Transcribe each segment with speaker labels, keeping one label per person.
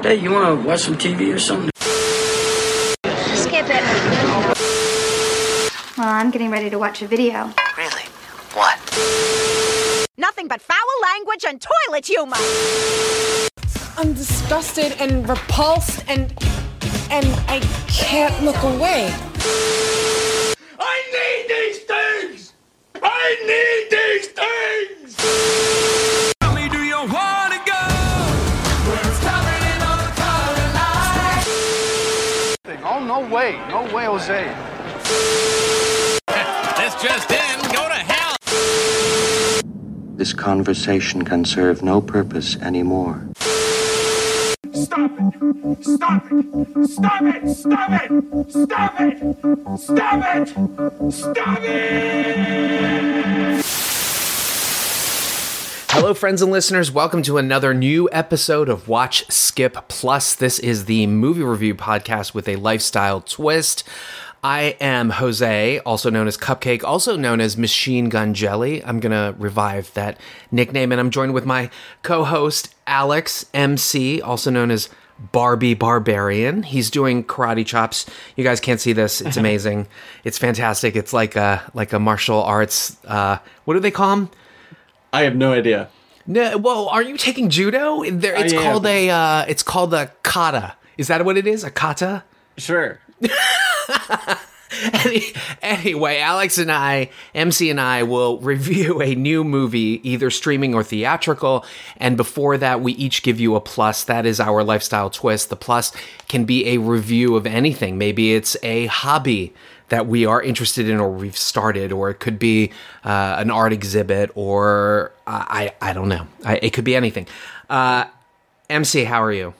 Speaker 1: Hey, you want to watch some TV or something?
Speaker 2: Skip it.
Speaker 3: Well, I'm getting ready to watch a video.
Speaker 4: Really? What?
Speaker 5: Nothing but foul language and toilet humor.
Speaker 6: I'm disgusted and repulsed and and I can't look away.
Speaker 7: No way. No way, Jose.
Speaker 8: this just in, go to hell!
Speaker 9: This conversation can serve no purpose anymore.
Speaker 8: Stop it! Stop it! Stop it! Stop it! Stop it! Stop it! Stop it!
Speaker 10: Hello, friends and listeners. Welcome to another new episode of Watch Skip Plus. This is the movie review podcast with a lifestyle twist. I am Jose, also known as Cupcake, also known as Machine Gun Jelly. I'm going to revive that nickname, and I'm joined with my co host, Alex MC, also known as Barbie Barbarian. He's doing karate chops. You guys can't see this. It's amazing. it's fantastic. It's like a like a martial arts uh what do they call them?
Speaker 11: I have no idea.
Speaker 10: No, well, are you taking judo? There, it's
Speaker 11: I am.
Speaker 10: called a. Uh, it's called a kata. Is that what it is? A kata?
Speaker 11: Sure.
Speaker 10: Any, anyway, Alex and I, MC and I, will review a new movie, either streaming or theatrical. And before that, we each give you a plus. That is our lifestyle twist. The plus can be a review of anything. Maybe it's a hobby that we are interested in or we've started, or it could be uh, an art exhibit, or uh, I, I don't know. I, it could be anything. Uh, MC, how are you?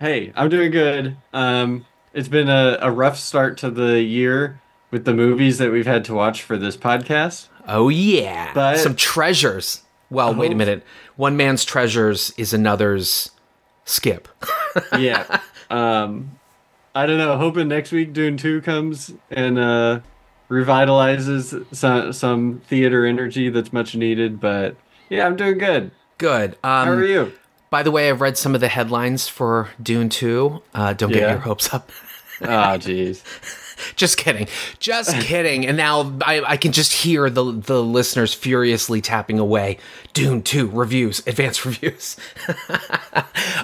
Speaker 11: Hey, I'm doing good. Um, it's been a, a rough start to the year with the movies that we've had to watch for this podcast.
Speaker 10: Oh yeah,
Speaker 11: But-
Speaker 10: some treasures. Well, wait a
Speaker 11: Oh.
Speaker 10: minute. One man's treasures is another's skip.
Speaker 11: Yeah. um, I don't know. Hoping next week Dune 2 comes and uh, revitalizes some, some theater energy that's much needed. But yeah, I'm doing good.
Speaker 10: Good. Um,
Speaker 11: How are you?
Speaker 10: By the way, I've read some of the headlines for Dune 2. Uh, don't get
Speaker 11: Yeah.
Speaker 10: your hopes up.
Speaker 11: Oh, jeez.
Speaker 10: just kidding. Just kidding. And now I, I can just hear the the listeners furiously tapping away. Dune 2 reviews, advanced reviews.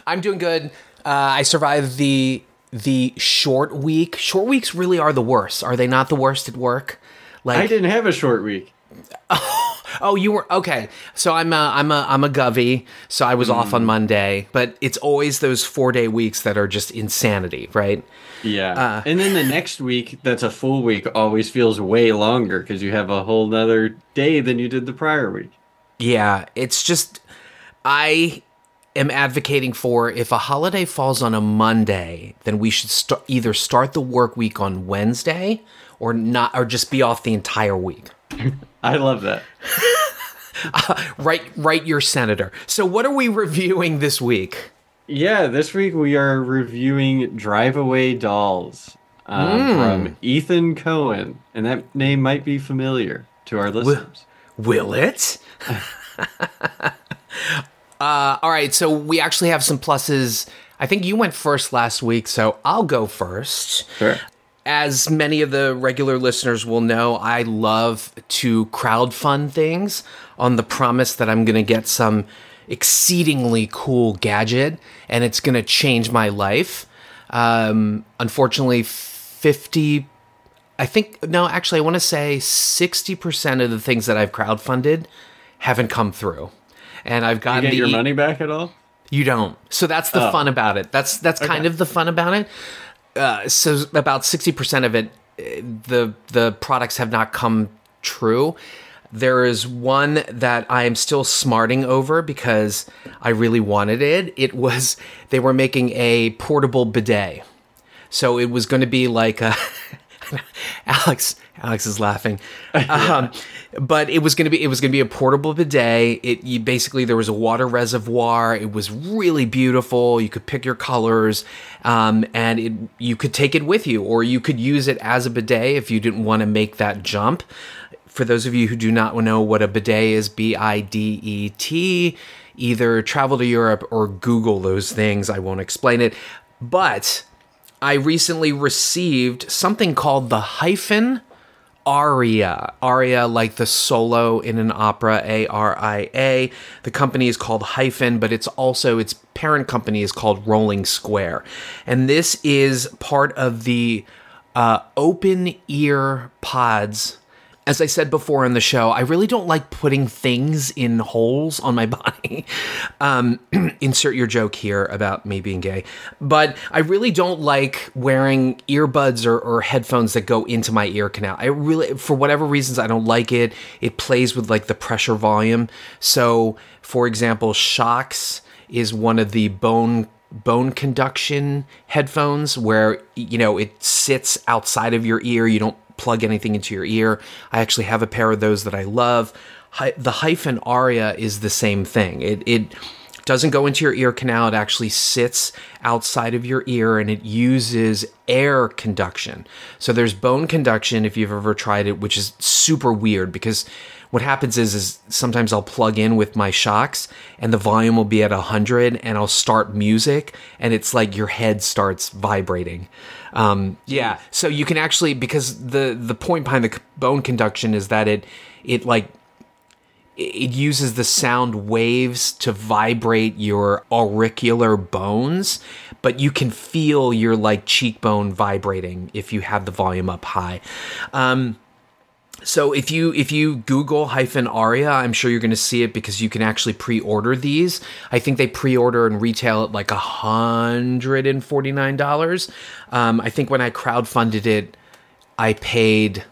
Speaker 10: I'm doing good. Uh, I survived the the short week. Short weeks really are the worst. Are they not the worst at work? Like
Speaker 11: I didn't have a short week.
Speaker 10: Oh, you were okay. So I'm a I'm a I'm a govy. So I was off
Speaker 11: Mm.
Speaker 10: on Monday, but it's always those four day weeks that are just insanity, right?
Speaker 11: Yeah.
Speaker 10: Uh,
Speaker 11: and then the next week, that's a full week, always feels way longer because you have a whole nother day than you did the prior week.
Speaker 10: Yeah, it's just I am advocating for if a holiday falls on a Monday, then we should st- either start the work week on Wednesday or not, or just be off the entire week.
Speaker 11: I love that.
Speaker 10: Write write your senator. So what are we reviewing this week?
Speaker 11: Yeah, this week we are reviewing Drive Away Dolls um,
Speaker 10: Mm.
Speaker 11: from Ethan Coen. And that name might be familiar to our listeners.
Speaker 10: Will it? uh, all right, so we actually have some pluses. I think you went first last week, so I'll go first.
Speaker 11: Sure.
Speaker 10: As many of the regular listeners will know, I love to crowdfund things on the promise that I'm going to get some exceedingly cool gadget and it's going to change my life. Um, unfortunately, 50 I think no, actually, I want to say sixty percent of the things that I've crowdfunded haven't come through, and I've
Speaker 11: You
Speaker 10: gotten
Speaker 11: get
Speaker 10: the
Speaker 11: your money back at all?
Speaker 10: You don't. So that's the
Speaker 11: Oh.
Speaker 10: fun about it. That's that's kind of the fun about it. Uh, so about sixty percent of it, uh, the the products have not come true. There is one that I am still smarting over because I really wanted it. It was they were making a portable bidet. So it was going to be like a Alex Alex is laughing. Um, but it was going to be it was to be a portable bidet. It you basically there was a water reservoir. It was really beautiful. You could pick your colors, um, and it you could take it with you, or you could use it as a bidet if you didn't want to make that jump. For those of you who do not know what a bidet is, B I D E T, either travel to Europe or Google those things. I won't explain it. But I recently received something called the hyphen aria. Aria, like the solo in an opera, A R I A. The company is called Hyphen, but it's also its parent company is called Rolling Square. And this is part of the uh, open ear pods. As I said before in the show, I really don't like putting things in holes on my body. Um, insert your joke here about me being gay. But I really don't like wearing earbuds or, or headphones that go into my ear canal. I really, for whatever reasons, I don't like it. It plays with like the pressure volume. So, for example, Shokz is one of the bone bone conduction headphones where you know it sits outside of your ear you don't plug anything into your ear. I actually have a pair of those that i love. Hy- the hyphen aria is the same thing. It it doesn't go into your ear canal. It actually sits outside of your ear and it uses air conduction. So there's bone conduction if you've ever tried it which is super weird because what happens is is sometimes I'll plug in with my Shokz and the volume will be at 100 and I'll start music and it's like your head starts vibrating. Um, yeah, so you can actually because the the point behind the bone conduction is that it it like it uses the sound waves to vibrate your auricular bones, but you can feel your like cheekbone vibrating if you have the volume up high. Um, so if you if you Google hyphen aria, I'm sure you're going to see it because you can actually pre-order these. I think they pre-order and retail at like hundred and forty nine dollars. Um, I think when I crowdfunded it, I paid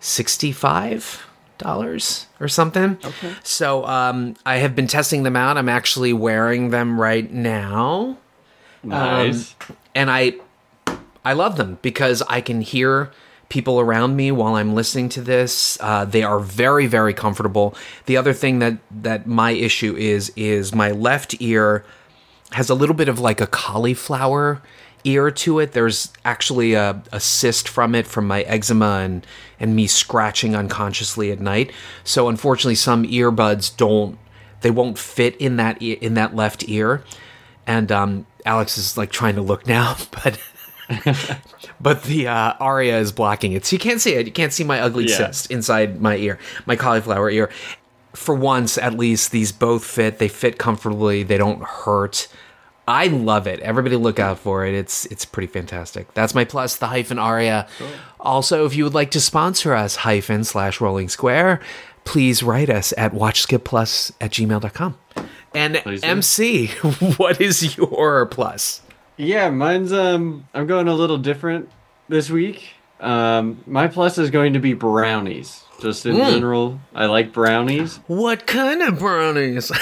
Speaker 10: sixty five dollars or something. Okay. So um, I have been testing them out. I'm actually wearing them right now.
Speaker 11: Nice.
Speaker 10: Um, and I I love them because I can hear people around me while I'm listening to this. Uh, they are very, very comfortable. The other thing that that my issue is is my left ear has a little bit of like a cauliflower ear to it. There's actually a, a cyst from it from my eczema and and me scratching unconsciously at night. So unfortunately, some earbuds don't they won't fit in that in that left ear. And um, Alex is like trying to look now, but but the uh, aria is blocking it, so you can't see it. You can't see my ugly
Speaker 11: Yeah.
Speaker 10: cyst inside my ear, my cauliflower ear. For once, at least, these both fit. They fit comfortably. They don't hurt. I love it. Everybody look out for it. It's it's pretty fantastic. That's my plus, the hyphen aria. Also, if you would like to sponsor us, hyphen slash rolling square, please write us at watchskipplus at gmail.com. And. MC, what is your plus?
Speaker 11: Yeah, mine's um I'm going a little different this week. Um my plus is going to be brownies. Just in
Speaker 10: Mm.
Speaker 11: general, I like brownies.
Speaker 10: What kind of brownies?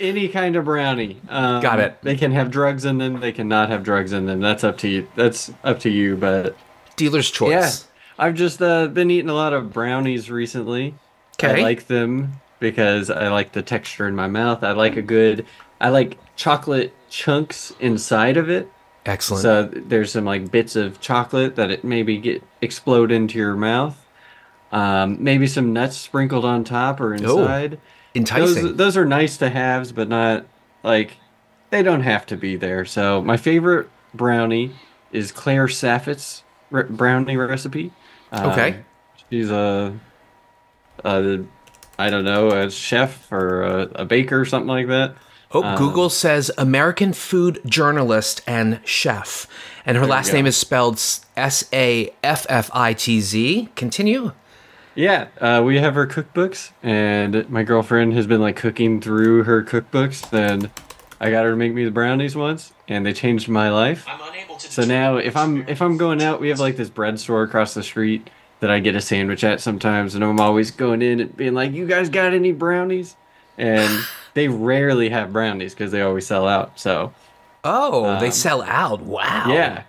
Speaker 11: Any kind of brownie. Um,
Speaker 10: Got it.
Speaker 11: They can have drugs in them, they cannot have drugs in them. That's up to you. That's up to you, but
Speaker 10: Dealer's choice.
Speaker 11: yeah. I've just uh, been eating a lot of brownies recently.
Speaker 10: Okay.
Speaker 11: I like them because I like the texture in my mouth. I like a good I like chocolate chunks inside of it.
Speaker 10: Excellent.
Speaker 11: So there's some like bits of chocolate that it maybe get explode into your mouth. Um, maybe some nuts sprinkled on top or inside.
Speaker 10: Oh, enticing.
Speaker 11: Those, those are nice to haves, but not like they don't have to be there. So my favorite brownie is Claire Saffitz's re- brownie recipe. Um,
Speaker 10: Okay.
Speaker 11: she's a, a I don't know a chef or a, a baker or something like that.
Speaker 10: Oh,
Speaker 11: Um,
Speaker 10: Google says American food journalist and chef. And her last name is spelled S A F F I T Z. Continue.
Speaker 11: Yeah, uh, we have her cookbooks, and my girlfriend has been like cooking through her cookbooks. And I got her to make me the brownies once, and they changed my life. So now, if I'm if I'm going out, we have like this bread store across the street that I get a sandwich at sometimes, and I'm always going in and being like, "You guys got any brownies?" And they rarely have brownies because they always sell out. So
Speaker 10: Oh, they
Speaker 11: Um,
Speaker 10: sell out. Wow.
Speaker 11: yeah.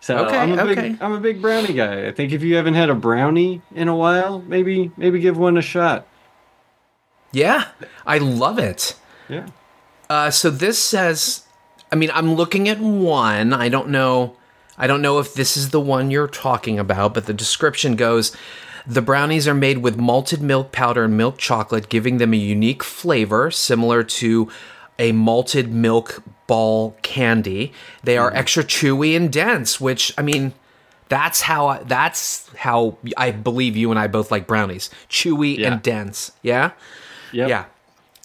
Speaker 11: So
Speaker 10: Okay,
Speaker 11: I'm a big
Speaker 10: okay.
Speaker 11: I'm a big brownie guy. I think if you haven't had a brownie in a while, maybe maybe give one a shot.
Speaker 10: Yeah. I love it.
Speaker 11: Yeah.
Speaker 10: Uh, so this says, I mean, I'm looking at one. I don't know. I don't know if this is the one you're talking about, but the description goes The brownies are made with malted milk powder and milk chocolate, giving them a unique flavor similar to a malted milk ball candy. They are extra chewy and dense, which I mean, that's how that's how I believe you and I both like brownies. Chewy
Speaker 11: Yeah.
Speaker 10: and dense. Yeah?
Speaker 11: Yep.
Speaker 10: Yeah.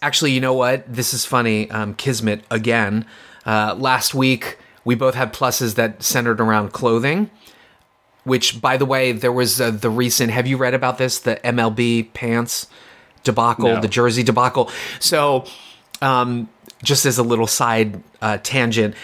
Speaker 10: Actually, you know what? This is funny. Um, Kismet again. Uh, last week, we both had pluses that centered around clothing. Which, by the way, there was uh, the recent. Have you read about this? The MLB pants debacle,
Speaker 11: No.
Speaker 10: the jersey debacle. So, um, just as a little side uh, tangent,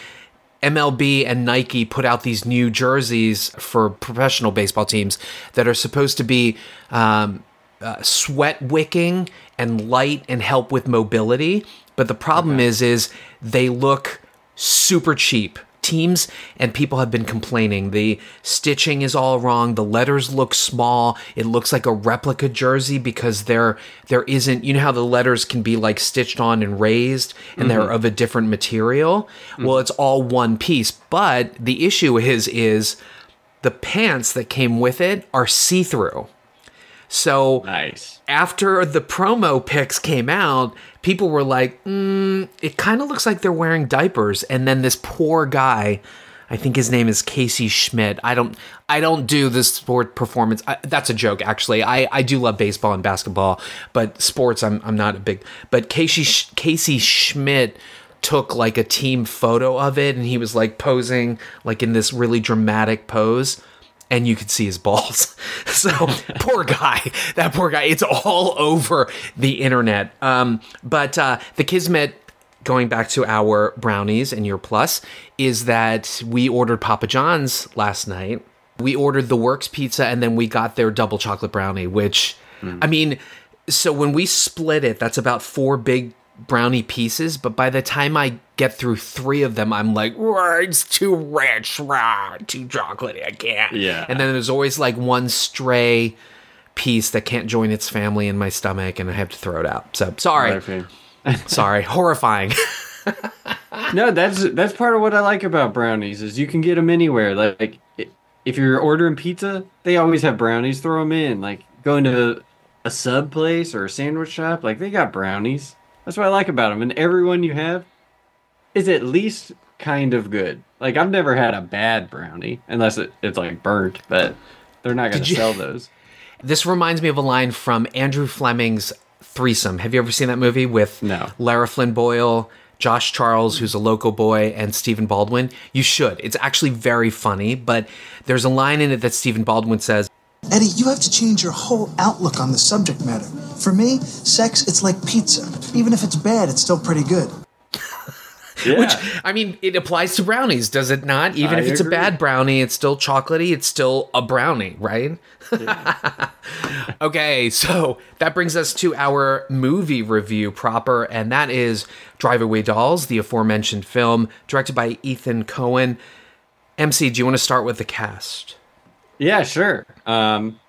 Speaker 10: MLB and Nike put out these new jerseys for professional baseball teams that are supposed to be um, uh, sweat wicking and light and help with mobility. But the problem is, is they look super cheap. Teams and people have been complaining. The stitching is all wrong. The letters look small. It looks like a replica jersey because there there isn't. You know how the letters can be like stitched on and raised, and they're mm-hmm. of a different material. Mm-hmm. Well, it's all one piece. But the issue is is the pants that came with it are see through. So
Speaker 11: Nice.
Speaker 10: after the promo pics came out, people were like, mm, it kind of looks like they're wearing diapers. And then this poor guy, I think his name is Casey Schmidt. I don't, I don't do this sport performance. I, that's a joke, actually. I, I do love baseball and basketball, but sports, I'm, I'm not a big. But Casey, Casey Schmidt took like a team photo of it, and he was like posing like in this really dramatic pose and you could see his balls. So poor guy, that poor guy. It's all over the internet. Um, but uh, the Kismet, going back to our brownies and your plus, is that we ordered Papa John's last night. We ordered the Works pizza and then we got their double chocolate brownie, which I mean, so when we split it, that's about four big brownie pieces. But by the time I get through three of them, I'm like, "Rah, it's too rich, rah, too chocolatey. I can't.
Speaker 11: Yeah.
Speaker 10: And then there's always like one stray piece that can't join its family in my stomach, and I have to throw it out. So sorry, sorry, horrifying.
Speaker 11: No, that's that's part of what I like about brownies is you can get them anywhere. Like if you're ordering pizza, they always have brownies. Throw them in. Like going to a sub place or a sandwich shop, like they got brownies. That's what I like about them. And everyone you have is at least kind of good. Like I've never had a bad brownie unless it, it's like burnt, but they're not going to sell those.
Speaker 10: This reminds me of a line from Andrew Fleming's Threesome. Have you ever seen that movie with
Speaker 11: No.
Speaker 10: Lara Flynn Boyle, Josh Charles, who's a local boy, and Stephen Baldwin? You should. It's actually very funny, but there's a line in it that Stephen Baldwin says,
Speaker 4: Eddie, you have to change your whole outlook on the subject matter. For me, sex, it's like pizza. Even if it's bad, it's still pretty good.
Speaker 11: Yeah.
Speaker 10: Which I mean, it applies to brownies, does it not? Even
Speaker 11: I
Speaker 10: if it's
Speaker 11: agree.
Speaker 10: a bad brownie, it's still chocolatey. It's still a brownie, right? okay, so that brings us to our movie review proper, and that is Drive Away Dolls, the aforementioned film, directed by Ethan Coen. MC, do you want to start with the cast?
Speaker 11: Yeah, sure. Um,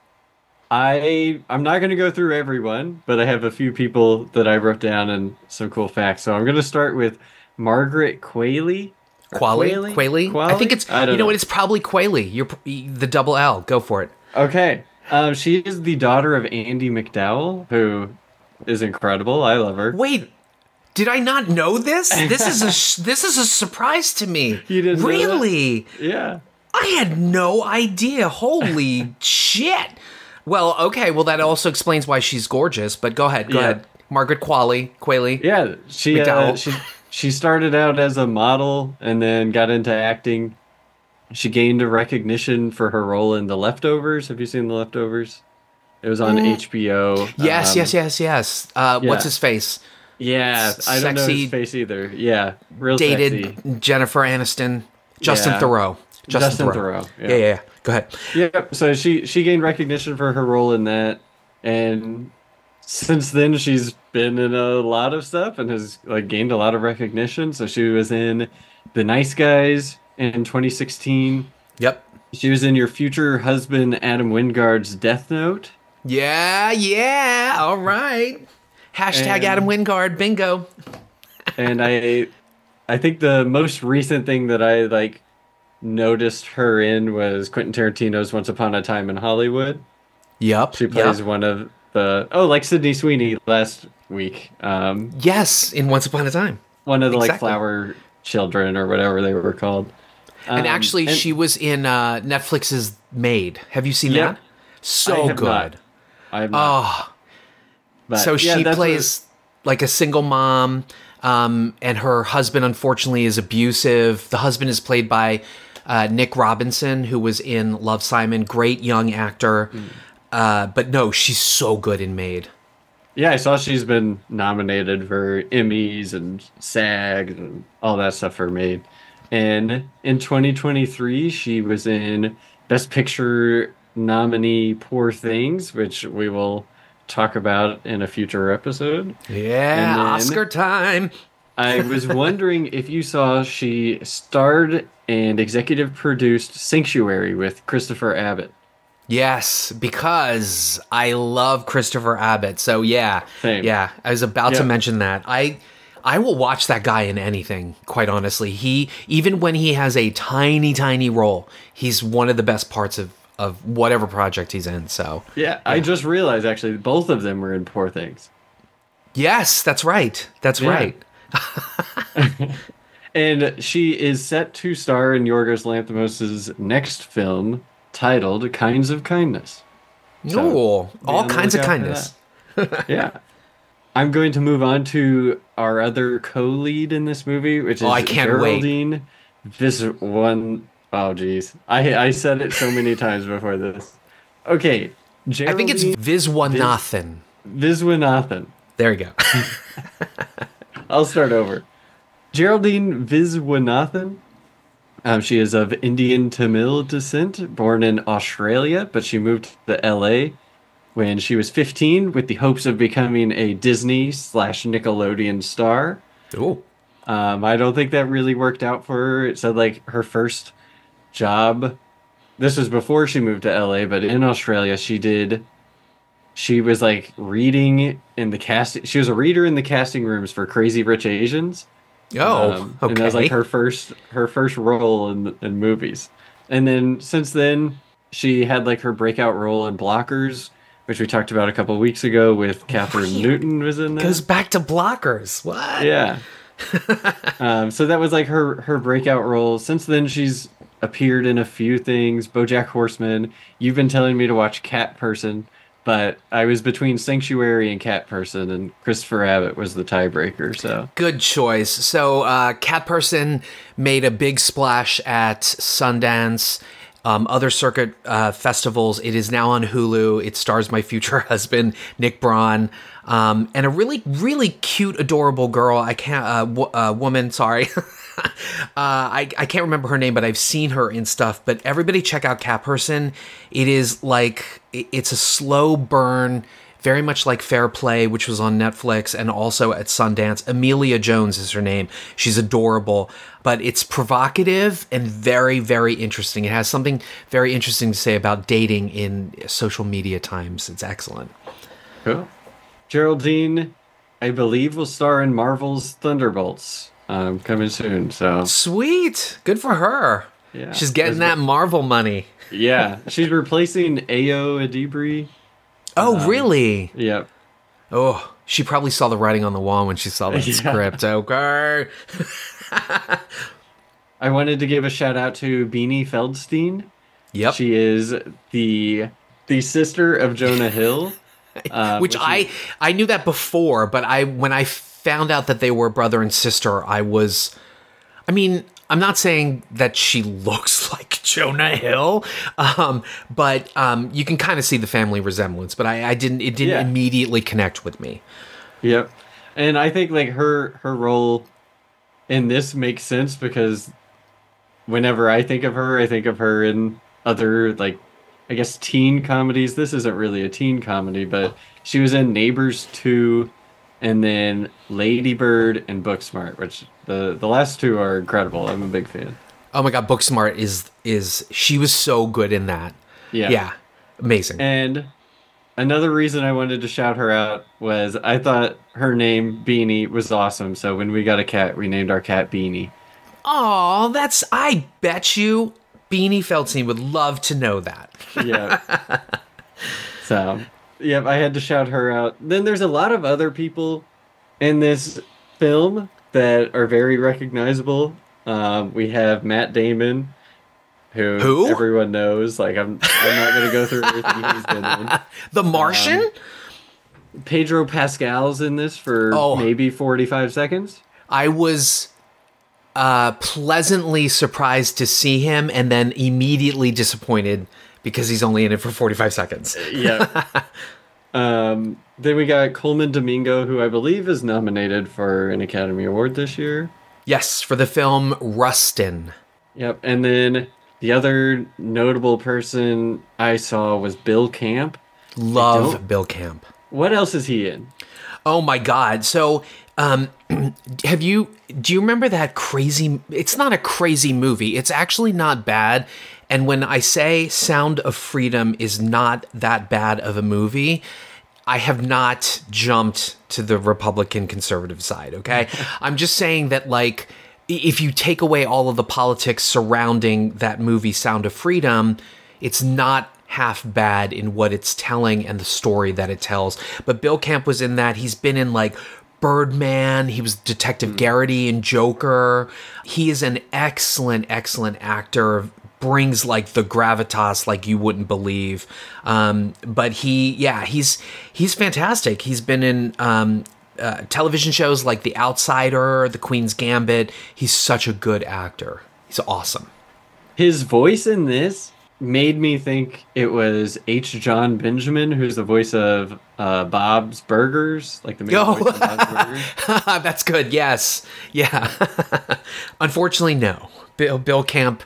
Speaker 11: I I'm not going to go through everyone, but I have a few people that I wrote down and some cool facts. So I'm going to start with Margaret Qualley. Or
Speaker 10: Qualley? Qualley? I think it's.
Speaker 11: I
Speaker 10: you
Speaker 11: don't
Speaker 10: know, what? It's probably Qualley. You're the double L. Go for it.
Speaker 11: Okay. Um, she is the daughter of Andie MacDowell, who is incredible. I love her.
Speaker 10: Wait, did I not know this? This is a this is a surprise to me.
Speaker 11: You didn't know
Speaker 10: really?
Speaker 11: Yeah.
Speaker 10: I had no idea. Holy shit! Well, okay. Well, that also explains why she's gorgeous. But go ahead. Go
Speaker 11: Yeah.
Speaker 10: ahead. Margaret Qualley. Qualley.
Speaker 11: Yeah, she uh, she she started out as a model and then got into acting. She gained a recognition for her role in The Leftovers. Have you seen The Leftovers? It was on HBO.
Speaker 10: Yes,
Speaker 11: Um,
Speaker 10: yes, yes, yes. Uh, What's his face?
Speaker 11: Yeah, I don't know his face either. Yeah, real
Speaker 10: Dated
Speaker 11: sexy.
Speaker 10: Jennifer Aniston. Justin
Speaker 11: Yeah.
Speaker 10: Theroux. Justin,
Speaker 11: Justin
Speaker 10: Thoreau.
Speaker 11: Theroux,
Speaker 10: Yeah.
Speaker 11: yeah.
Speaker 10: yeah, yeah. Go ahead.
Speaker 11: Yep. So she she gained recognition for her role in that, and since then she's been in a lot of stuff and has like gained a lot of recognition. So she was in The Nice Guys in 2016.
Speaker 10: Yep.
Speaker 11: She was in your future husband Adam Wingard's Death Note.
Speaker 10: Yeah, yeah. All right. Hashtag
Speaker 11: And-
Speaker 10: Adam Wingard. Bingo.
Speaker 11: and I I think the most recent thing that I like noticed her in was Quentin Tarantino's Once Upon a Time in Hollywood.
Speaker 10: Yep.
Speaker 11: She plays
Speaker 10: yep.
Speaker 11: one of the oh, like Sydney Sweeney last week. Um,
Speaker 10: Yes, in Once Upon a Time.
Speaker 11: one of the like flower children or whatever they were called.
Speaker 10: and
Speaker 11: Um,
Speaker 10: actually,
Speaker 11: and-
Speaker 10: she was in uh, Netflix's Maid. Have you seen
Speaker 11: Yeah.
Speaker 10: that?
Speaker 11: I
Speaker 10: So
Speaker 11: have
Speaker 10: good.
Speaker 11: not. I have not.
Speaker 10: Oh,
Speaker 11: but
Speaker 10: so
Speaker 11: yeah,
Speaker 10: she
Speaker 11: that's what-
Speaker 10: plays like a single mom, um, and her husband unfortunately is abusive. The husband is played by uh, Nick Robinson, who was in Love Simon, great young actor.
Speaker 11: Hmm.
Speaker 10: Uh, but no, she's so good in Maid.
Speaker 11: Yeah, I saw she's been nominated for Emmys and SAG and all that stuff for Maid. And in 2023, she was in Best Picture nominee Poor Things, which we will talk about in a future episode.
Speaker 10: Yeah, Oscar time.
Speaker 11: I was wondering if you saw she starred and executive produced Sanctuary with Christopher Abbott.
Speaker 10: Yes, because I love Christopher Abbott. So yeah,
Speaker 11: Same.
Speaker 10: yeah. I was about to mention that. I I will watch that guy in anything. Quite honestly, he even when he has a tiny tiny role, he's one of the best parts of of whatever project he's in. So
Speaker 11: Yeah, I just realized actually both of them were in Poor Things.
Speaker 10: yes, that's right. That's
Speaker 11: Yeah.
Speaker 10: right.
Speaker 11: And she is set to star in Yorgos Lanthimos' next film titled Kinds of Kindness. So,
Speaker 10: all kinds of kindness.
Speaker 11: yeah. I'm going to move on to our other co-lead in this movie, which is
Speaker 10: Oh, I can't wait.
Speaker 11: Geraldine Vis one oh geez. I I said it so many times before this. Okay.
Speaker 10: I think it's
Speaker 11: Geraldine
Speaker 10: Viswanathan.
Speaker 11: Viswanathan.
Speaker 10: There you go.
Speaker 11: I'll start over. Geraldine Viswanathan. Um, she is of Indian Tamil descent, born in Australia, but she moved to LA when she was 15 with the hopes of becoming a Disney slash Nickelodeon star.
Speaker 10: Ooh.
Speaker 11: Um, I don't think that really worked out for her. It said like her first job. This was before she moved to LA, but in Australia, she did. She was like reading in the casting. She was a reader in the casting rooms for Crazy Rich Asians.
Speaker 10: Oh,
Speaker 11: Um,
Speaker 10: okay.
Speaker 11: And that was like her first her first role in in movies. And then since then, she had like her breakout role in Blockers, which we talked about a couple weeks ago with Kathryn Newton was in that.
Speaker 10: Goes back to blockers. What?
Speaker 11: Yeah. um, so that was like her her breakout role. Since then, she's appeared in a few things. BoJack Horseman. You've been telling me to watch Cat Person, but I was between Sanctuary and Cat Person, and Christopher Abbott was the tiebreaker. So
Speaker 10: Good choice. So, uh, Cat Person made a big splash at Sundance, um, other circuit uh, festivals. It is now on Hulu. It stars my future husband, Nick Braun, um, and a really, really cute, adorable girl. I can't, uh, w- uh, woman, sorry. uh, I, I can't remember her name, but I've seen her in stuff. But everybody check out Cat Person. It is like, it- it's a slow burn very much like Fair Play, which was on Netflix and also at Sundance. Emilia Jones is her name. She's adorable, but it's provocative and very, very interesting. It has something very interesting to say about dating in social media times. It's excellent.
Speaker 11: cool. Geraldine, I believe, will star in Marvel's Thunderbolts. Um, coming soon. So
Speaker 10: Sweet. Good for her.
Speaker 11: Yeah.
Speaker 10: She's getting that Marvel money.
Speaker 11: yeah, she's replacing Ayo Edebiri.
Speaker 10: Oh, really?
Speaker 11: Yep.
Speaker 10: Oh, she probably saw the writing on the wall when she saw that
Speaker 11: Yeah.
Speaker 10: script. Okay.
Speaker 11: I wanted to give a shout out to Beanie Feldstein.
Speaker 10: Yep.
Speaker 11: She is the the sister of Jonah Hill. uh,
Speaker 10: which I I knew that before, but I when I found out that they were brother and sister, I was I mean, I'm not saying that she looks like Jonah Hill, um, but um, you can kind of see the family resemblance. But I, I didn't it didn't
Speaker 11: Yeah.
Speaker 10: immediately connect with me.
Speaker 11: Yep. And I think like her her role in this makes sense because whenever I think of her, I think of her in other like I guess teen comedies. This isn't really a teen comedy, but she was in Neighbors 2 and then Lady Bird and Booksmart, which the the last two are incredible. I'm a big fan.
Speaker 10: Oh my god, Booksmart is is she was so good in that.
Speaker 11: Yeah.
Speaker 10: Yeah. Amazing.
Speaker 11: And another reason I wanted to shout her out was I thought her name Beanie was awesome. So when we got a cat, we named our cat Beanie.
Speaker 10: Oh, that's I bet you Beanie Feldstein would love to know that.
Speaker 11: Yeah. So, yep, I had to shout her out. Then there's a lot of other people in this film that are very recognizable. Um, we have Matt Damon, who,
Speaker 10: Who?
Speaker 11: everyone knows. Like, I'm I'm not gonna go through everything he's been in.
Speaker 10: The Martian?
Speaker 11: Pedro Pascal's in this for
Speaker 10: Oh.
Speaker 11: maybe 45 seconds.
Speaker 10: I was uh, pleasantly surprised to see him and then immediately disappointed because he's only in it for 45 seconds.
Speaker 11: Yeah. um, then we got Colman Domingo, who I believe is nominated for an Academy Award this year.
Speaker 10: Yes, for the film Rustin.
Speaker 11: Yep. And then the other notable person I saw was Bill Camp.
Speaker 10: Love Bill Camp.
Speaker 11: What else is he in?
Speaker 10: Oh my God. So, um, have you, do you remember that crazy, it's not a crazy movie. It's actually not bad. And when I say Sound of Freedom is not that bad of a movie, I have not jumped to the Republican conservative side, okay? I'm just saying that, like, if you take away all of the politics surrounding that movie, Sound of Freedom, it's not half bad in what it's telling and the story that it tells. But Bill Camp was in that. He's been in, like, Birdman. He was Detective hmm. Garrity in Joker. He is an excellent, excellent actor. Brings like the gravitas like you wouldn't believe. Um, but he, yeah, he's he's fantastic. He's been in um, uh, television shows like The Outsider, The Queen's Gambit. He's such a good actor. He's awesome.
Speaker 11: His voice in this made me think it was H. Jon Benjamin, who's the voice of uh, Bob's Burgers, like the main
Speaker 10: Yo.
Speaker 11: voice of Bob's Burgers.
Speaker 10: That's good. Yes. Yeah. Unfortunately, no. Bill Bill Camp.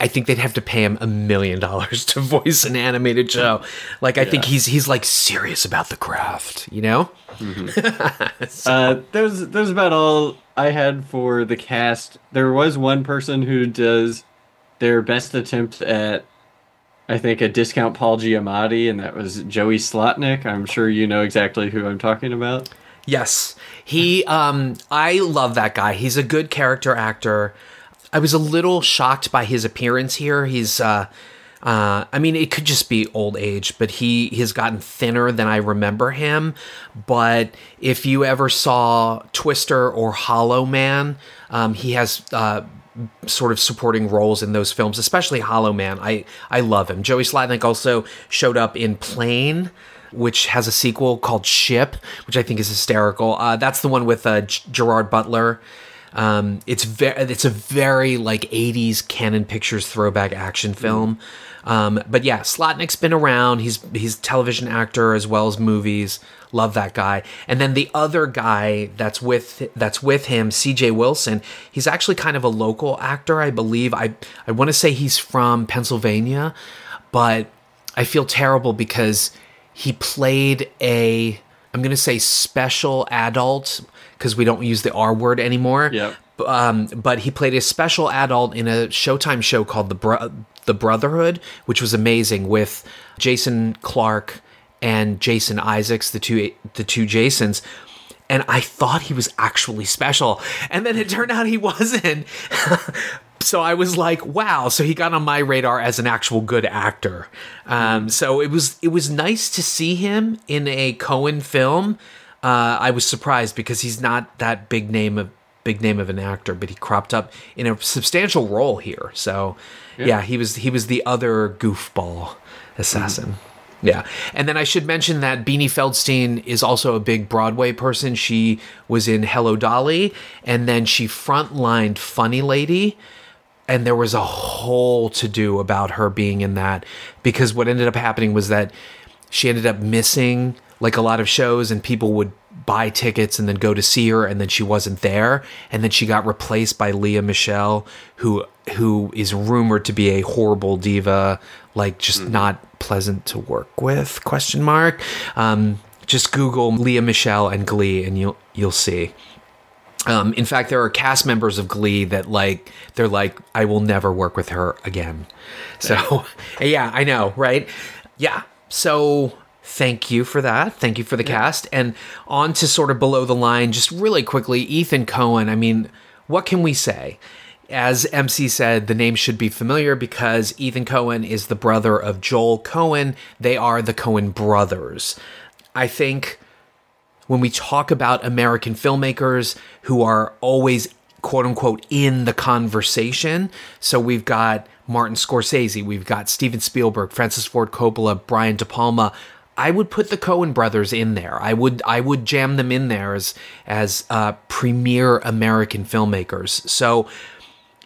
Speaker 10: I think they'd have to pay him a million dollars to voice an animated show. Like I think he's he's like serious about the craft, you know?
Speaker 11: Uh, that was that was about all I had for the cast. There was one person who does their best attempt at, I think, a discount Paul Giamatti, and that was Joey Slotnick. I'm sure you know exactly who I'm talking about.
Speaker 10: Yes. He um I love that guy. He's a good character actor. I was a little shocked by his appearance here. He's uh uh, I mean, it could just be old age, but he has gotten thinner than I remember him. But if you ever saw Twister or Hollow Man, um, he has uh, sort of supporting roles in those films, especially Hollow Man. I I love him. Joey Slotnick also showed up in Plane, which has a sequel called Ship, which I think is hysterical. Uh, that's the one with uh, G- Gerard Butler. Um, it's very it's a very like 80s Cannon Pictures throwback action film. Um, but yeah, Slotnick's been around. He's he's a television actor as well as movies. Love that guy. And then the other guy that's with that's with him, CJ Wilson. He's actually kind of a local actor, I believe. I I want to say he's from Pennsylvania, but I feel terrible because he played a I'm going to say special adult because we don't use the R word anymore.
Speaker 11: Yep.
Speaker 10: Um, but he played a special adult in a Showtime show called The Bro- The Brotherhood, which was amazing with Jason Clarke and Jason Isaacs, the two the two Jasons. And I thought he was actually special, and then it turned out he wasn't. so I was like, wow. So he got on my radar as an actual good actor. Um, so it was it was nice to see him in a Coen film. Uh, I was surprised because he's not that big name of big name of an actor, but he cropped up in a substantial role here. So yeah, he was he was the other goofball assassin. Yeah. And then I should mention that Beanie Feldstein is also a big Broadway person. She was in Hello Dolly and then she frontlined Funny Lady. And there was a whole to do about her being in that because what ended up happening was that she ended up missing like a lot of shows and people would buy tickets and then go to see her and then she wasn't there and then she got replaced by Lea Michele who who is rumored to be a horrible diva like just not pleasant to work with question mark um just google Lea Michele and Glee and you'll you'll see um, in fact, there are cast members of Glee that like they're like, I will never work with her again. So, yeah, I know, right? Yeah. So, thank you for that. Thank you for the cast. And on to sort of below the line, just really quickly, Ethan Coen. I mean, what can we say? as MC said, the name should be familiar because Ethan Coen is the brother of Joel Coen. They are the Coen brothers. I think when we talk about American filmmakers who are always quote unquote in the conversation, so we've got Martin Scorsese, we've got Steven Spielberg, Francis Ford Coppola, Brian De Palma. I would put the Coen brothers in there. I would I would jam them in there as as uh, premier American filmmakers. So,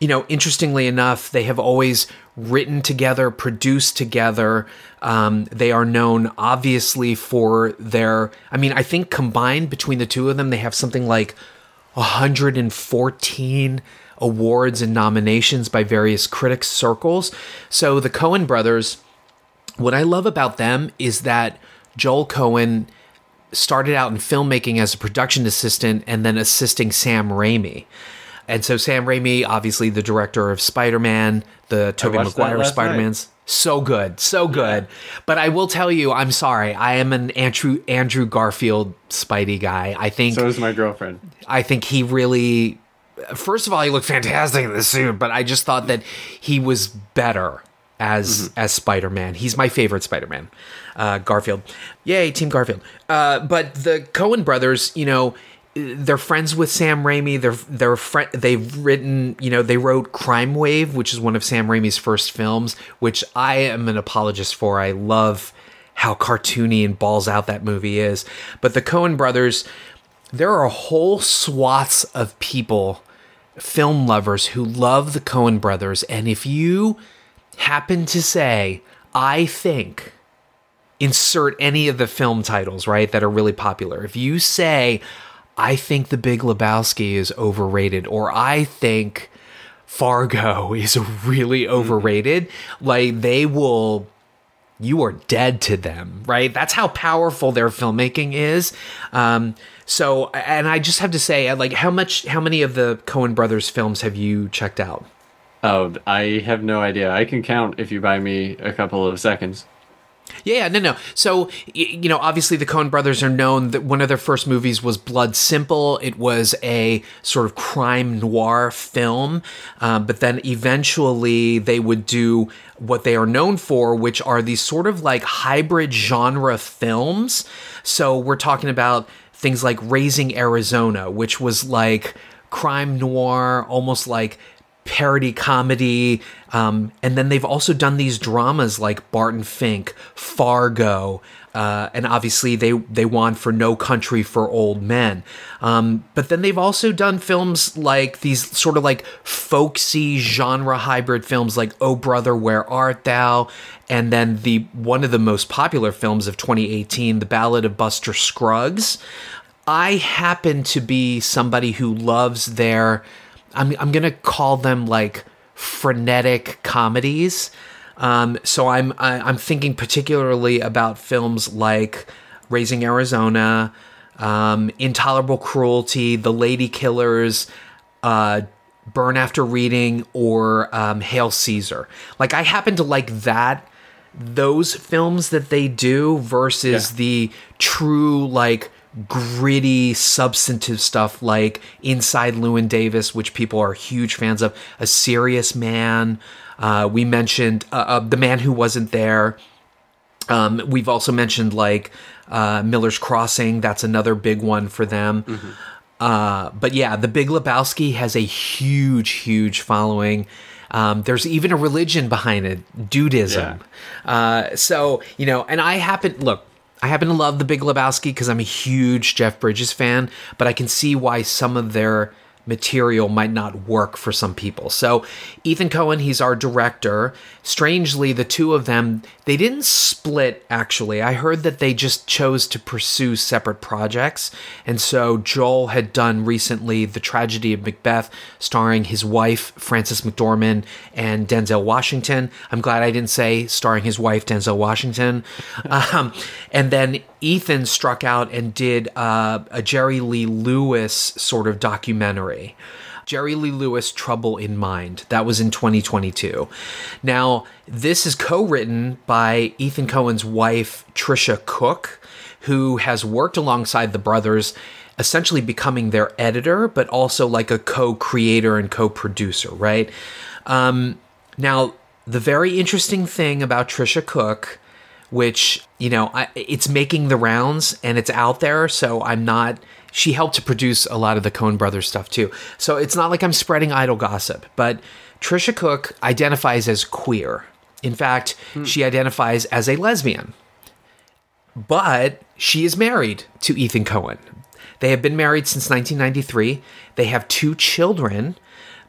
Speaker 10: you know, interestingly enough, they have always written together, produced together. Um, they are known obviously for their. I mean, I think combined between the two of them, they have something like 114 awards and nominations by various critics circles. So the Coen brothers what I love about them is that Joel Coen started out in filmmaking as a production assistant and then assisting Sam Raimi. And so Sam Raimi, obviously the director of Spider-Man, the Tobey Maguire Spider-Mans. So good, so good. But I will tell you, I'm sorry. I am an Andrew Andrew Garfield Spidey guy. I think
Speaker 11: So is my girlfriend.
Speaker 10: I think he really first of all, he looked fantastic in the suit, but I just thought that he was better as as Spider Man. He's my favorite Spider Man. Uh, Garfield, yay, Team Garfield. Uh, but the Coen brothers, you know, they're friends with Sam Raimi. They're they're fri- they've written, you know, they wrote Crime Wave, which is one of Sam Raimi's first films, which I am an apologist for. I love how cartoony and balls out that movie is. But the Coen brothers, there are whole swaths of people, film lovers who love the Coen brothers, and if you happen to say, I think, insert any of the film titles, right, that are really popular. If you say, I think The Big Lebowski is overrated, or I think Fargo is really overrated, like they will. You are dead to them, right? That's how powerful their filmmaking is. Um, so, and I just have to say, like, how much, how many of the Coen brothers films have you checked out?
Speaker 11: Oh, I have no idea. I can count if you buy me a couple of seconds.
Speaker 10: Yeah, no, no. So, you know, obviously the Coen brothers are known that one of their first movies was Blood Simple. It was a sort of crime noir film, uh, but then eventually they would do what they are known for, which are these sort of like hybrid genre films. So we're talking about things like Raising Arizona, which was like crime noir, almost like parody comedy. Um, and then they've also done these dramas like Barton Fink, Fargo, uh, and obviously they they won for No Country for Old Men. Um, but then they've also done films like these sort of like folksy genre hybrid films like Oh Brother Where Art Thou, and then the one of the most popular films of 2018, The Ballad of Buster Scruggs. I happen to be somebody who loves their I'm I'm gonna call them like frenetic comedies. Um, so I'm I, I'm thinking particularly about films like Raising Arizona, um, Intolerable Cruelty, The Lady Killers, uh, Burn After Reading, or um, Hail Caesar. Like I happen to like that those films that they do versus the true like gritty substantive stuff like inside Llewyn Davis which people are huge fans of a serious man uh, we mentioned uh, uh, the man who wasn't there. Um, we've also mentioned like uh, miller's crossing that's another big one for them. Uh, but yeah the big lebowski has a huge huge following. Um, there's even a religion behind it Dudeism uh, so you know and i happen look I happen to love The Big Lebowski because I'm a huge Jeff Bridges fan, but I can see why some of their material might not work for some people. So, Ethan Coen, he's our director. Strangely, the two of them, they didn't split actually. I heard that they just chose to pursue separate projects. And so, Joel had done recently The Tragedy of Macbeth, starring his wife, Frances McDormand, and Denzel Washington. I'm glad I didn't say starring his wife, Denzel Washington. Um, and then Ethan struck out and did uh, a Jerry Lee Lewis sort of documentary. Jerry Lee Lewis, Trouble in Mind. That was in 2022. Now, this is co written by Ethan Coen's wife, Tricia Cooke, who has worked alongside the brothers. essentially becoming their editor, but also like a co creator and co producer, right? Um, now, the very interesting thing about Tricia Cooke, which, you know, I, it's making the rounds and it's out there, so I'm not. She helped to produce a lot of the Coen Brothers stuff too. So it's not like I'm spreading idle gossip, but Tricia Cooke identifies as queer. In fact, hmm. she identifies as a lesbian. But she is married to Ethan Coen. They have been married since 1993. They have two children,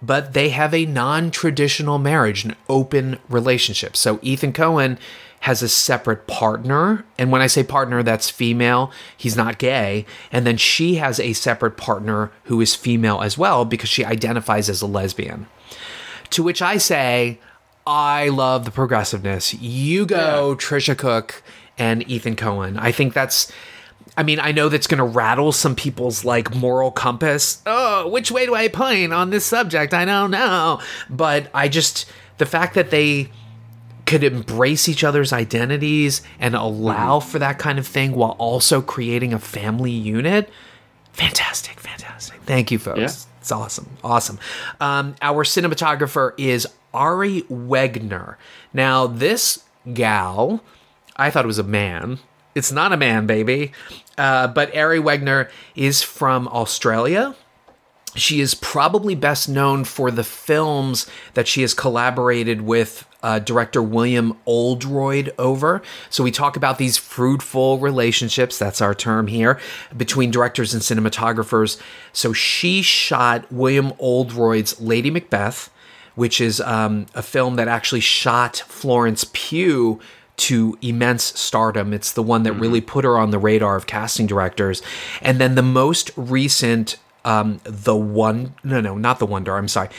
Speaker 10: but they have a non traditional marriage, an open relationship. So Ethan Coen has a separate partner. And when I say partner, that's female. He's not gay. And then she has a separate partner who is female as well because she identifies as a lesbian. To which I say, I love the progressiveness. You go, Tricia Cooke and Ethan Coen. I think that's. I mean, I know that's going to rattle some people's like moral compass. Oh, which way do I point on this subject? I don't know. But I just the fact that they could embrace each other's identities and allow for that kind of thing while also creating a family unit. Fantastic, fantastic. Thank you, folks.
Speaker 11: Yeah.
Speaker 10: It's awesome, awesome. Um, our cinematographer is Ari Wegner. Now, this gal, I thought it was a man. It's not a man, baby. Uh, but Ari Wegner is from Australia. She is probably best known for the films that she has collaborated with uh, director William Oldroyd over. So we talk about these fruitful relationships, that's our term here, between directors and cinematographers. So she shot William Oldroyd's Lady Macbeth, which is um, a film that actually shot Florence Pugh to immense stardom. It's the one that really put her on the radar of casting directors. And then the most recent, um, the one, no, no, not the Wonder, I'm sorry.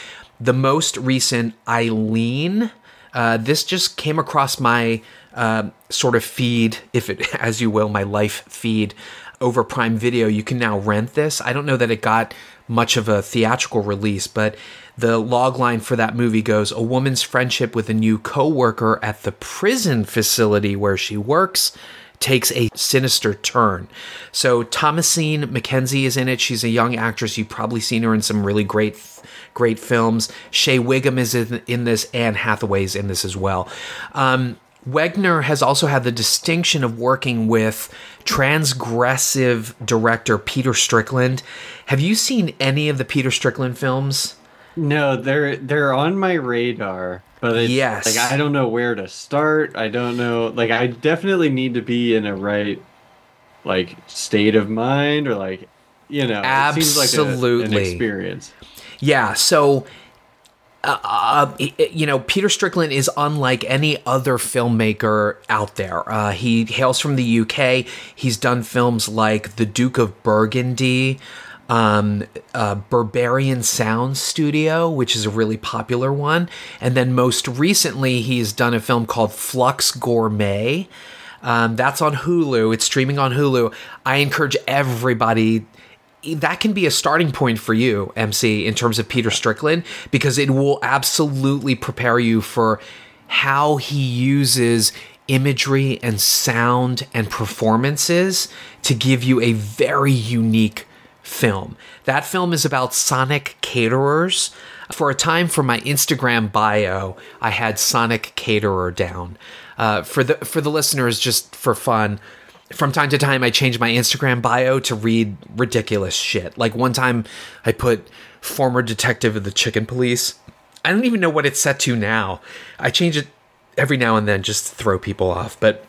Speaker 10: The most recent, Eileen. Uh, this just came across my uh, sort of feed, if it, as you will, my life feed over Prime Video. You can now rent this. I don't know that it got much of a theatrical release, but the log line for that movie goes a woman's friendship with a new coworker at the prison facility where she works takes a sinister turn. So Thomasin McKenzie is in it. She's a young actress. You've probably seen her in some really great great films. Shea Whigham is in, in this. Anne Hathaway's in this as well. Um, Wegner has also had the distinction of working with transgressive director Peter Strickland. Have you seen any of the Peter Strickland films?
Speaker 11: No, they're they're on my radar, but it's,
Speaker 10: Yes.
Speaker 11: like I don't know where to start. I don't know. Like I definitely need to be in a right like state of mind or like you know, it seems like a-
Speaker 10: Absolutely.
Speaker 11: experience.
Speaker 10: Yeah, so uh, uh, you know, Peter Strickland is unlike any other filmmaker out there. Uh, he hails from the UK. He's done films like The Duke of Burgundy, um, uh, Berberian Sound Studio, which is a really popular one, and then most recently he's done a film called Flux Gourmet. Um, that's on Hulu. It's streaming on Hulu. I encourage everybody that can be a starting point for you, MC, in terms of Peter Strickland, because it will absolutely prepare you for how he uses imagery and sound and performances to give you a very unique film. That film is about Sonic caterers. For a time, for my Instagram bio, I had Sonic caterer down. Uh, for the for the listeners, just for fun, from time to time I change my Instagram bio to read ridiculous shit. Like one time I put former detective of the chicken police. I don't even know what it's set to now. I change it every now and then just to throw people off. But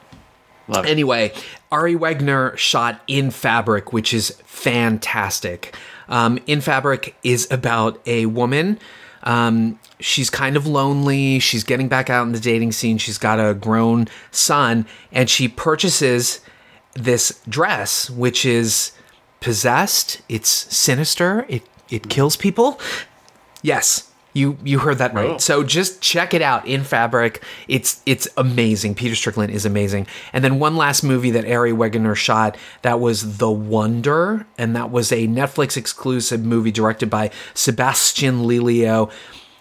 Speaker 10: anyway, Ari Wegner shot In Fabric, which is fantastic. Um, In Fabric is about a woman. Um, she's kind of lonely. She's getting back out in the dating scene. She's got a grown son, and she purchases this dress, which is possessed. It's sinister. It it kills people. Yes, you you heard that right.
Speaker 11: Oh.
Speaker 10: So just check it out in Fabric. It's it's amazing. Peter Strickland is amazing. And then one last movie that Ari Wegner shot that was The Wonder, and that was a Netflix exclusive movie directed by Sebastian Lelio,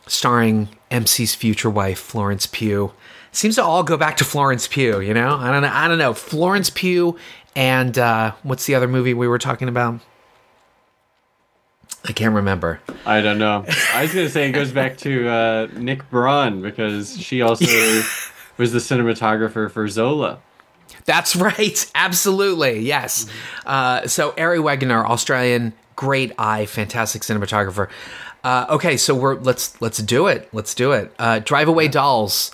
Speaker 10: starring MC's future wife Florence Pugh. Seems to all go back to Florence Pugh. You know, I don't know. I don't know. Florence Pugh and uh, what's the other movie we were talking about? I can't remember.
Speaker 11: I don't know. I was gonna say it goes back to uh, Nick Braun because she also was the cinematographer for Zola.
Speaker 10: That's right. Absolutely. Yes. Uh, so Ari Wegner, Australian, great eye, fantastic cinematographer. Uh, okay, so we're let's let's do it. Let's do it. Uh, Drive Away Dolls.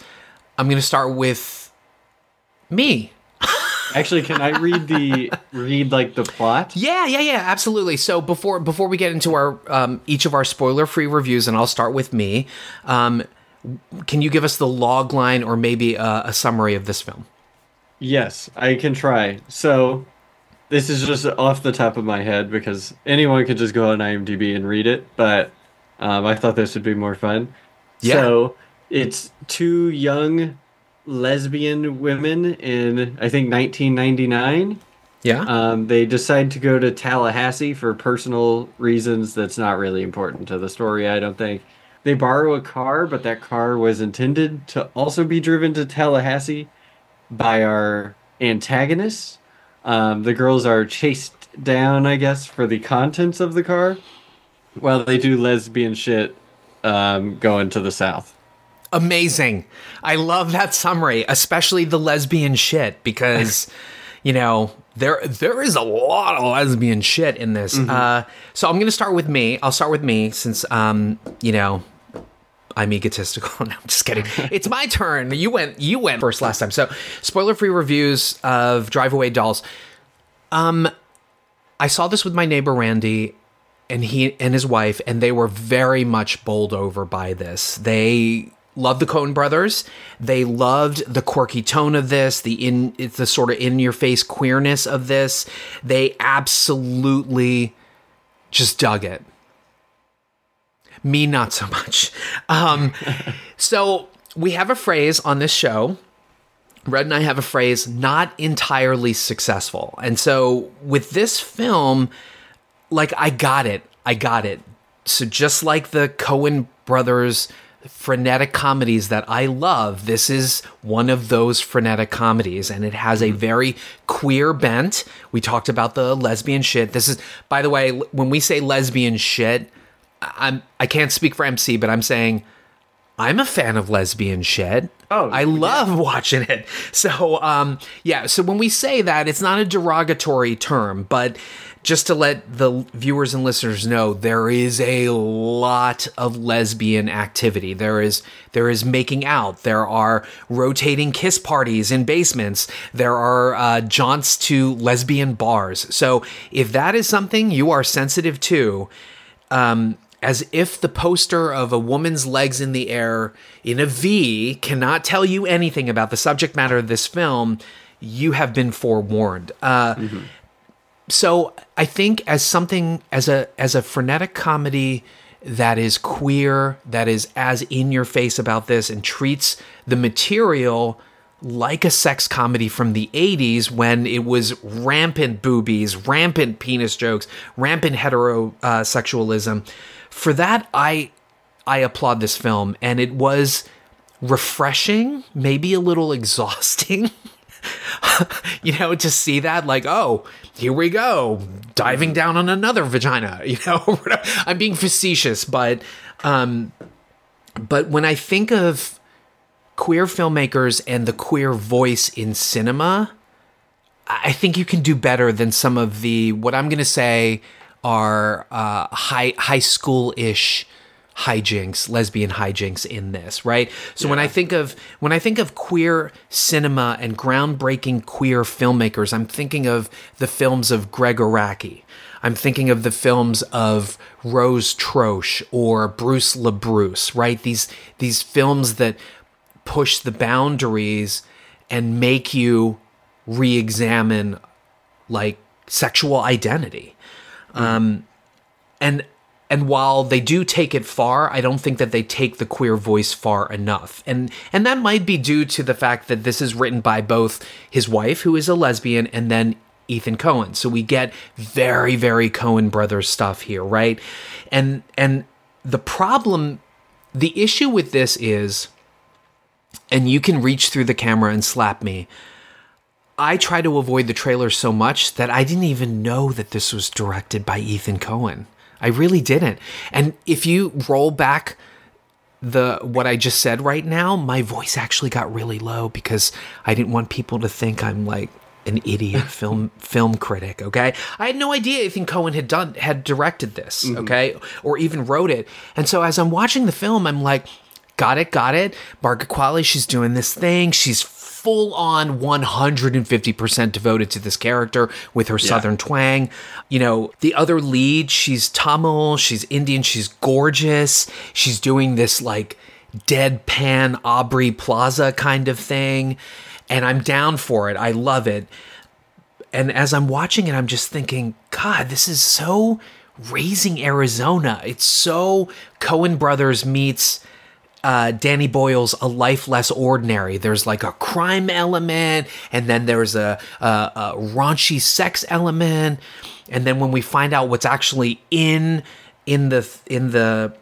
Speaker 10: I'm gonna start with me.
Speaker 11: Actually, can I read the read like the plot?
Speaker 10: Yeah, yeah, yeah, absolutely. So before before we get into our um, each of our spoiler free reviews, and I'll start with me. Um, can you give us the log line or maybe a, a summary of this film?
Speaker 11: Yes, I can try. So, this is just off the top of my head because anyone could just go on IMDb and read it, but um, I thought this would be more fun.
Speaker 10: Yeah.
Speaker 11: So, it's two young lesbian women in, I think, 1999.
Speaker 10: Yeah.
Speaker 11: Um, they decide to go to Tallahassee for personal reasons that's not really important to the story, I don't think. They borrow a car, but that car was intended to also be driven to Tallahassee by our antagonists. Um, the girls are chased down, I guess, for the contents of the car, while they do lesbian shit um, going to the south.
Speaker 10: Amazing. I love that summary, especially the lesbian shit, because you know there there is a lot of lesbian shit in this. Uh, so I'm gonna start with me. I'll start with me since um you know I'm egotistical. no, I'm just kidding. It's my turn. You went you went first last time. So spoiler free reviews of Drive Away Dolls. Um, I saw this with my neighbor Randy, and he and his wife, and they were very much bowled over by this. They loved the Coen brothers. They loved the quirky tone of this, the in the sort of in your face queerness of this. They absolutely just dug it. Me, not so much. Um, so we have a phrase on this show. Red and I have a phrase, not entirely successful. And so with this film, like I got it. I got it. So just like the Coen brothers frenetic comedies that I love, this is one of those frenetic comedies and it has a very queer bent. We talked about the lesbian shit. This is by the way, when we say lesbian shit, I'm I can't speak for MC, but I'm saying I'm a fan of lesbian shit.
Speaker 11: Oh,
Speaker 10: I love watching it. So, um, yeah. So when we say that, it's not a derogatory term, but just to let the viewers and listeners know, there is a lot of lesbian activity. There is there is making out. There are rotating kiss parties in basements. There are uh, jaunts to lesbian bars. So if that is something you are sensitive to, um, as if the poster of a woman's legs in the air in a V cannot tell you anything about the subject matter of this film, you have been forewarned. Uh, So I think as something as a as a frenetic comedy that is queer, that is as in your face about this, and treats the material like a sex comedy from the 80s when it was rampant boobies, rampant penis jokes, rampant heterosexualism. For that, I I applaud this film, and it was refreshing, maybe a little exhausting. you know, to see that, like, oh, here we go, diving down on another vagina. You know, I'm being facetious, but um, but when I think of queer filmmakers and the queer voice in cinema, I think you can do better than some of the what I'm going to say are uh, high high school ish hijinks, lesbian hijinks in this, right? So when I think of when I think of queer cinema and groundbreaking queer filmmakers, I'm thinking of the films of Gregg Araki. I'm thinking of the films of Rose Troche or Bruce LaBruce, right? These these films that push the boundaries and make you re-examine like sexual identity. Um, and and while they do take it far, I don't think that they take the queer voice far enough. And and that might be due to the fact that this is written by both his wife, who is a lesbian, and then Ethan Coen. So we get very, very Coen brothers stuff here, right? And and the problem, the issue with this is, and you can reach through the camera and slap me. I try to avoid the trailer so much that I didn't even know that this was directed by Ethan Coen. I really didn't. And if you roll back the what I just said right now, my voice actually got really low because I didn't want people to think I'm like an idiot film film critic. Okay, I had no idea Ethan Coen had done had directed this.
Speaker 11: Mm-hmm.
Speaker 10: Okay, or even wrote it. And so as I'm watching the film, I'm like, got it, got it. Margaret Qualley, she's doing this thing. She's full on 150% devoted to this character with her southern twang. You know, the other lead, she's Tamil, she's Indian, she's gorgeous. She's doing this like deadpan Aubrey Plaza kind of thing. And I'm down for it. I love it. And as I'm watching it, I'm just thinking, God, this is so raising Arizona. It's so Coen Brothers meets uh, Danny Boyle's A Life Less Ordinary. There's like a crime element, and then there's a, a, a raunchy sex element, and then when we find out what's actually in in the in the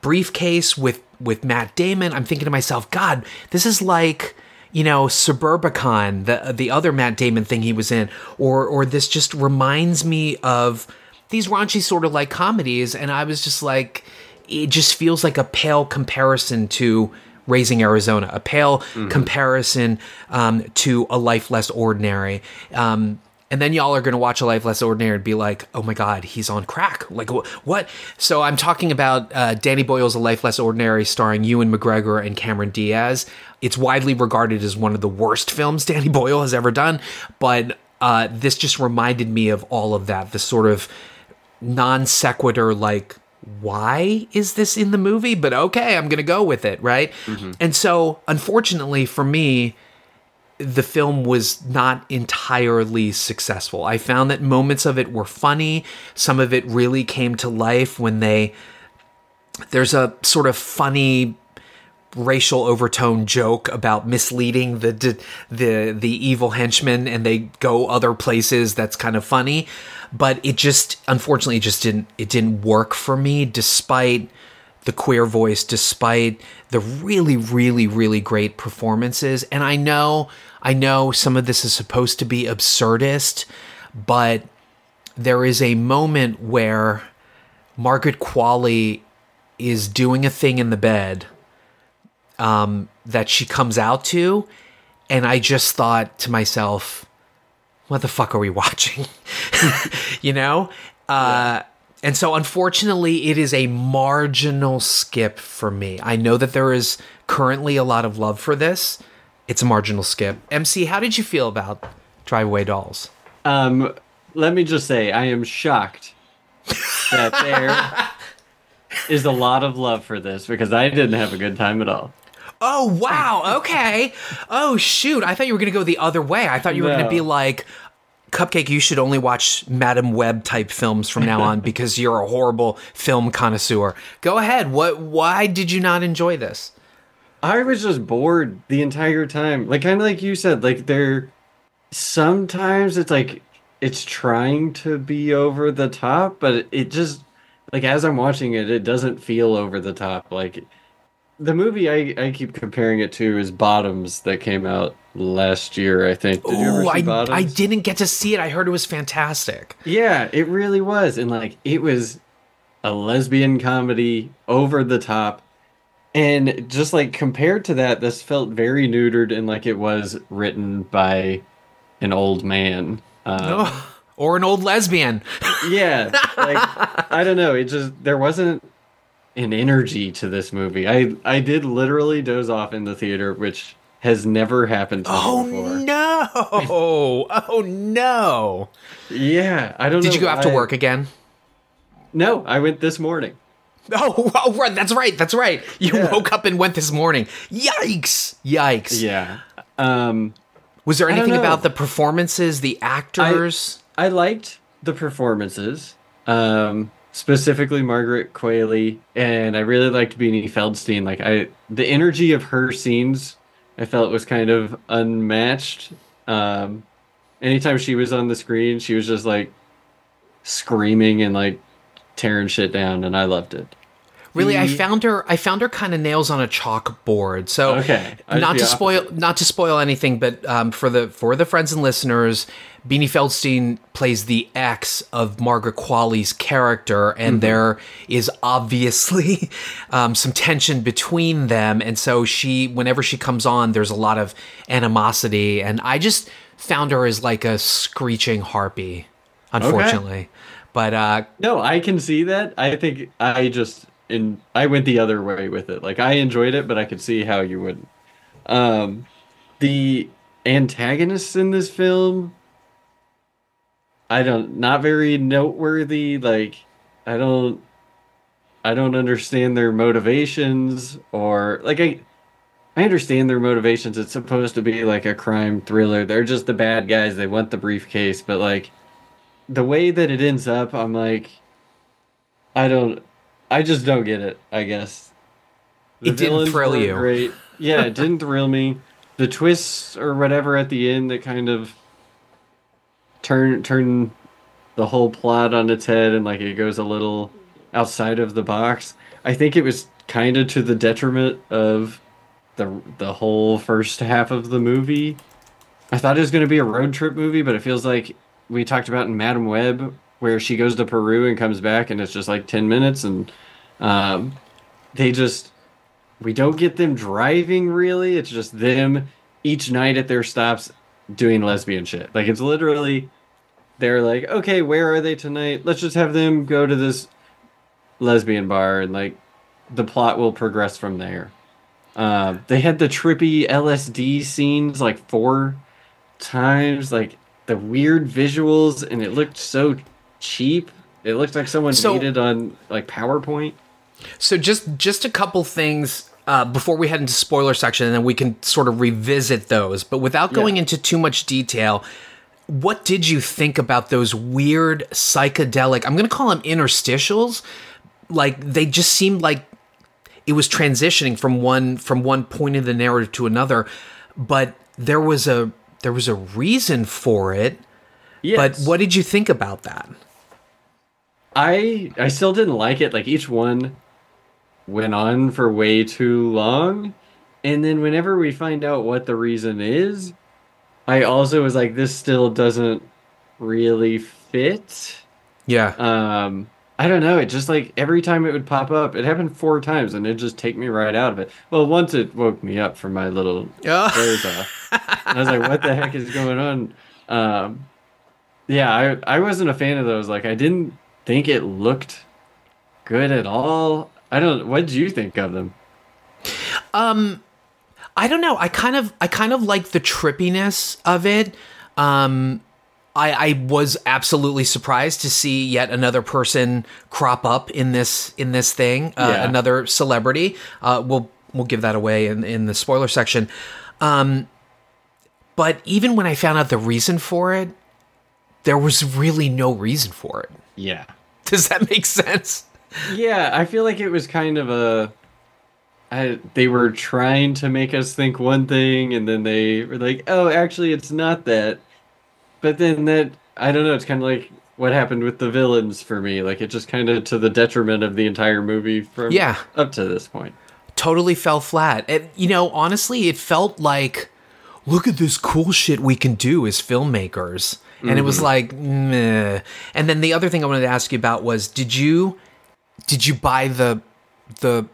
Speaker 10: briefcase with with Matt Damon, I'm thinking to myself, God, this is like you know Suburbicon, the the other Matt Damon thing he was in, or or this just reminds me of these raunchy sort of like comedies, and I was just like it just feels like a pale comparison to Raising Arizona, a pale comparison um, to A Life Less Ordinary. Um, and then y'all are going to watch A Life Less Ordinary and be like, oh my God, he's on crack. Like, wh- what? So I'm talking about uh, Danny Boyle's A Life Less Ordinary starring Ewan McGregor and Cameron Diaz. It's widely regarded as one of the worst films Danny Boyle has ever done, but uh, this just reminded me of all of that. The sort of non sequitur, like, why is this in the movie? But okay, I'm going to go with it, right? Mm-hmm. And so, unfortunately for me, the film was not entirely successful. I found that moments of it were funny. Some of it really came to life when they. There's a sort of funny racial overtone joke about misleading the the the, evil henchmen and they go other places that's kind of funny. But it just unfortunately it just didn't it didn't work for me despite the queer voice despite the really really really great performances. And I know I know some of this is supposed to be absurdist but there is a moment where Margaret Qualley is doing a thing in the bed um, that she comes out to, and I just thought to myself, "What the fuck are we watching?" you know. Uh, And so, unfortunately, it is a marginal skip for me. I know that there is currently a lot of love for this. It's a marginal skip. MC, how did you feel about Driveway Dolls?
Speaker 11: Um, let me just say, I am shocked that there is a lot of love for this because I didn't have a good time at all.
Speaker 10: Oh wow, okay. Oh shoot, I thought you were gonna go the other way. I thought you were
Speaker 11: No.
Speaker 10: gonna be like, Cupcake, you should only watch Madame Web type films from now on because you're a horrible film connoisseur. Go ahead. What? Why did you not enjoy this?
Speaker 11: I was just bored the entire time. Like kind of like you said, like there sometimes it's like it's trying to be over the top, but it just like as I'm watching it, it doesn't feel over the top. Like the movie I, I keep comparing it to is Bottoms that came out last year, I think. Did you ever
Speaker 10: Ooh,
Speaker 11: see
Speaker 10: I,
Speaker 11: Bottoms?
Speaker 10: I didn't get to see it. I heard it was fantastic.
Speaker 11: Yeah, it really was. And like it was a lesbian comedy over the top. And just like compared to that, this felt very neutered and like it was written by an old man. Um,
Speaker 10: or an old lesbian.
Speaker 11: yeah, like I don't know. It just there wasn't an energy to this movie. I I did literally doze off in the theater, which has never happened to me
Speaker 10: Oh
Speaker 11: before.
Speaker 10: no! Oh no!
Speaker 11: Yeah, I don't.
Speaker 10: Did you go after
Speaker 11: why-
Speaker 10: work again?
Speaker 11: No, I went this morning.
Speaker 10: Oh, oh, right. That's right. That's right. You
Speaker 11: Yeah.
Speaker 10: woke up and went this morning. Yikes! Yikes!
Speaker 11: Yeah. Um,
Speaker 10: Was there anything about the performances, the actors?
Speaker 11: I liked the performances, um, specifically Margaret Qualley, and I really liked Beanie Feldstein. Like I, the energy of her scenes, I felt was kind of unmatched. Um, anytime she was on the screen, she was just like screaming and like tearing shit down, and I loved it.
Speaker 10: Really, I found her. I found her kind of nails on a chalkboard. So,
Speaker 11: Okay.
Speaker 10: Not to spoil, not to spoil anything, but um, for the for the friends and listeners, Beanie Feldstein plays the ex of Margaret Qualley's character, and
Speaker 11: Mhm.
Speaker 10: there is obviously um, some tension between them, and so she, whenever she comes on, there's a lot of animosity, and I just found her as like a screeching harpy, unfortunately. But uh,
Speaker 11: No, I can see that. I think I just in I went the other way with it. Like I enjoyed it, but I could see how you wouldn't. Um, the antagonists in this film, I don't not very noteworthy. Like I don't, I don't understand their motivations or like I. I understand their motivations. It's supposed to be like a crime thriller. They're just the bad guys. They want the briefcase, but like the way that it ends up, I'm like, I don't, I just don't get it. I guess
Speaker 10: It didn't thrill you.
Speaker 11: Great, yeah, it didn't thrill me. The twists or whatever at the end that kind of turn turn the whole plot on its head and like it goes a little outside of the box. I think it was kind of to the detriment of the the whole first half of the movie. I thought it was going to be a road trip movie, but it feels like we talked about in Madame Web, where she goes to Peru and comes back, and it's just like ten minutes, and um, they just we don't get them driving really. It's just them each night at their stops doing lesbian shit. Like it's literally they're like, okay, where are they tonight? Let's just have them go to this lesbian bar, and like the plot will progress from there. Um, they had the trippy LSD scenes like four times, like the weird visuals, and it looked so cheap. It looked like someone
Speaker 10: So-
Speaker 11: made it on like PowerPoint.
Speaker 10: So just just a couple things uh, before we head into spoiler section, and then we can sort of revisit those. But without going
Speaker 11: Yeah.
Speaker 10: into too much detail, what did you think about those weird psychedelic? I'm going to call them interstitials. Like they just seemed like it was transitioning from one from one point of the narrative to another, but there was a there was a reason for it.
Speaker 11: Yes.
Speaker 10: But what did you think about that?
Speaker 11: I I still didn't like it. Like each one went on for way too long, and then whenever we find out what the reason is, I also was like, this still doesn't really fit.
Speaker 10: Yeah.
Speaker 11: Um, I don't know. It just like every time it would pop up, it happened four times, and it just take me right out of it. Well, once it woke me up from my little
Speaker 10: Oh.
Speaker 11: doze off. I was like, "What the heck is going on?" Um, yeah, I I wasn't a fan of those. Like, I didn't think it looked good at all. I don't. What did you think of them?
Speaker 10: Um, I don't know. I kind of, I kind of like the trippiness of it. Um, I, I was absolutely surprised to see yet another person crop up in this in this thing. Uh,
Speaker 11: Yeah.
Speaker 10: Another celebrity. Uh, we'll we'll give that away in in the spoiler section. Um, but even when I found out the reason for it, there was really no reason for it.
Speaker 11: Yeah.
Speaker 10: Does that make sense?
Speaker 11: Yeah, I feel like it was kind of a. I, they were trying to make us think one thing, and then they were like, "Oh, actually, it's not that." But then that I don't know. It's kind of like what happened with the villains for me. Like it just kind of to the detriment of the entire movie from
Speaker 10: Yeah.
Speaker 11: up to this point.
Speaker 10: totally fell flat. And you know, honestly, it felt like, look at this cool shit we can do as filmmakers. And it was
Speaker 11: Mhm.
Speaker 10: like, meh. And then the other thing I wanted to ask you about was, did you, did you buy the, the?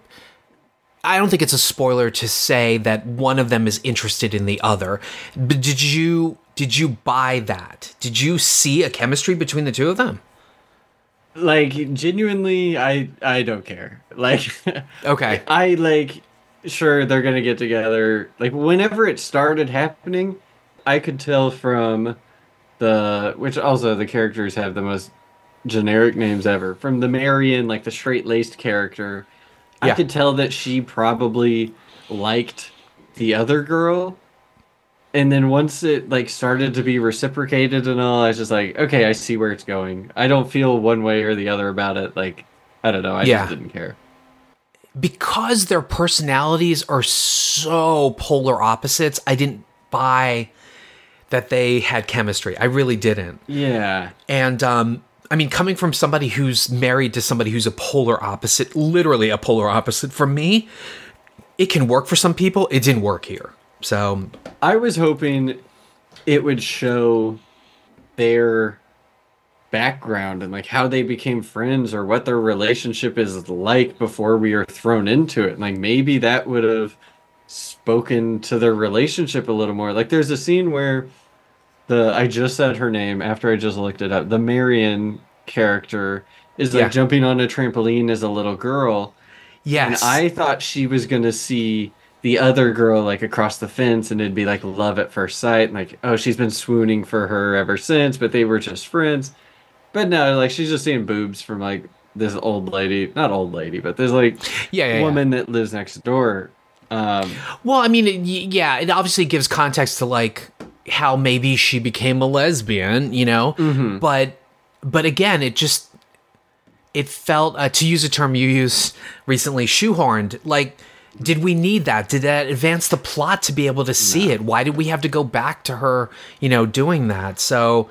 Speaker 10: I don't think it's a spoiler to say that one of them is interested in the other, but did you, did you buy that? Did you see a chemistry between the two of them?
Speaker 11: Like genuinely, I I don't care. Like
Speaker 10: Okay.
Speaker 11: I like sure they're gonna get together. Like whenever it started happening, I could tell from the which also the characters have the most generic names ever. From the Marion, like the straight laced character, I could tell that she probably liked the other girl. And then once it like started to be reciprocated and all, I was just like, okay, I see where it's going. I don't feel one way or the other about it. Like, I don't know. I
Speaker 10: Yeah.
Speaker 11: just didn't care.
Speaker 10: because their personalities are so polar opposites, I didn't buy that they had chemistry. I really didn't.
Speaker 11: Yeah.
Speaker 10: And um, I mean, coming from somebody who's married to somebody who's a polar opposite, literally a polar opposite from me, it can work for some people. It didn't work here. So
Speaker 11: I was hoping it would show their background and like how they became friends or what their relationship is like before we are thrown into it. Like maybe that would have spoken to their relationship a little more. Like there's a scene where the I just said her name after I just looked it up. The Marion character is like
Speaker 10: Yeah.
Speaker 11: jumping on a trampoline as a little girl.
Speaker 10: yes,
Speaker 11: And I thought she was gonna see the other girl like across the fence and it'd be like love at first sight and like oh she's been swooning for her ever since but they were just friends but no like she's just seeing boobs from like this old lady not old lady but there's like
Speaker 10: Yeah, yeah, yeah.
Speaker 11: woman that lives next door um
Speaker 10: Well, I mean, yeah, it obviously gives context to like how maybe she became a lesbian, you know. But but again, it just it felt uh, to use a term you used recently, shoehorned. Like, did we need that? Did that advance the plot to be able to see it? Why did we have to go back to her, you know, doing that? So,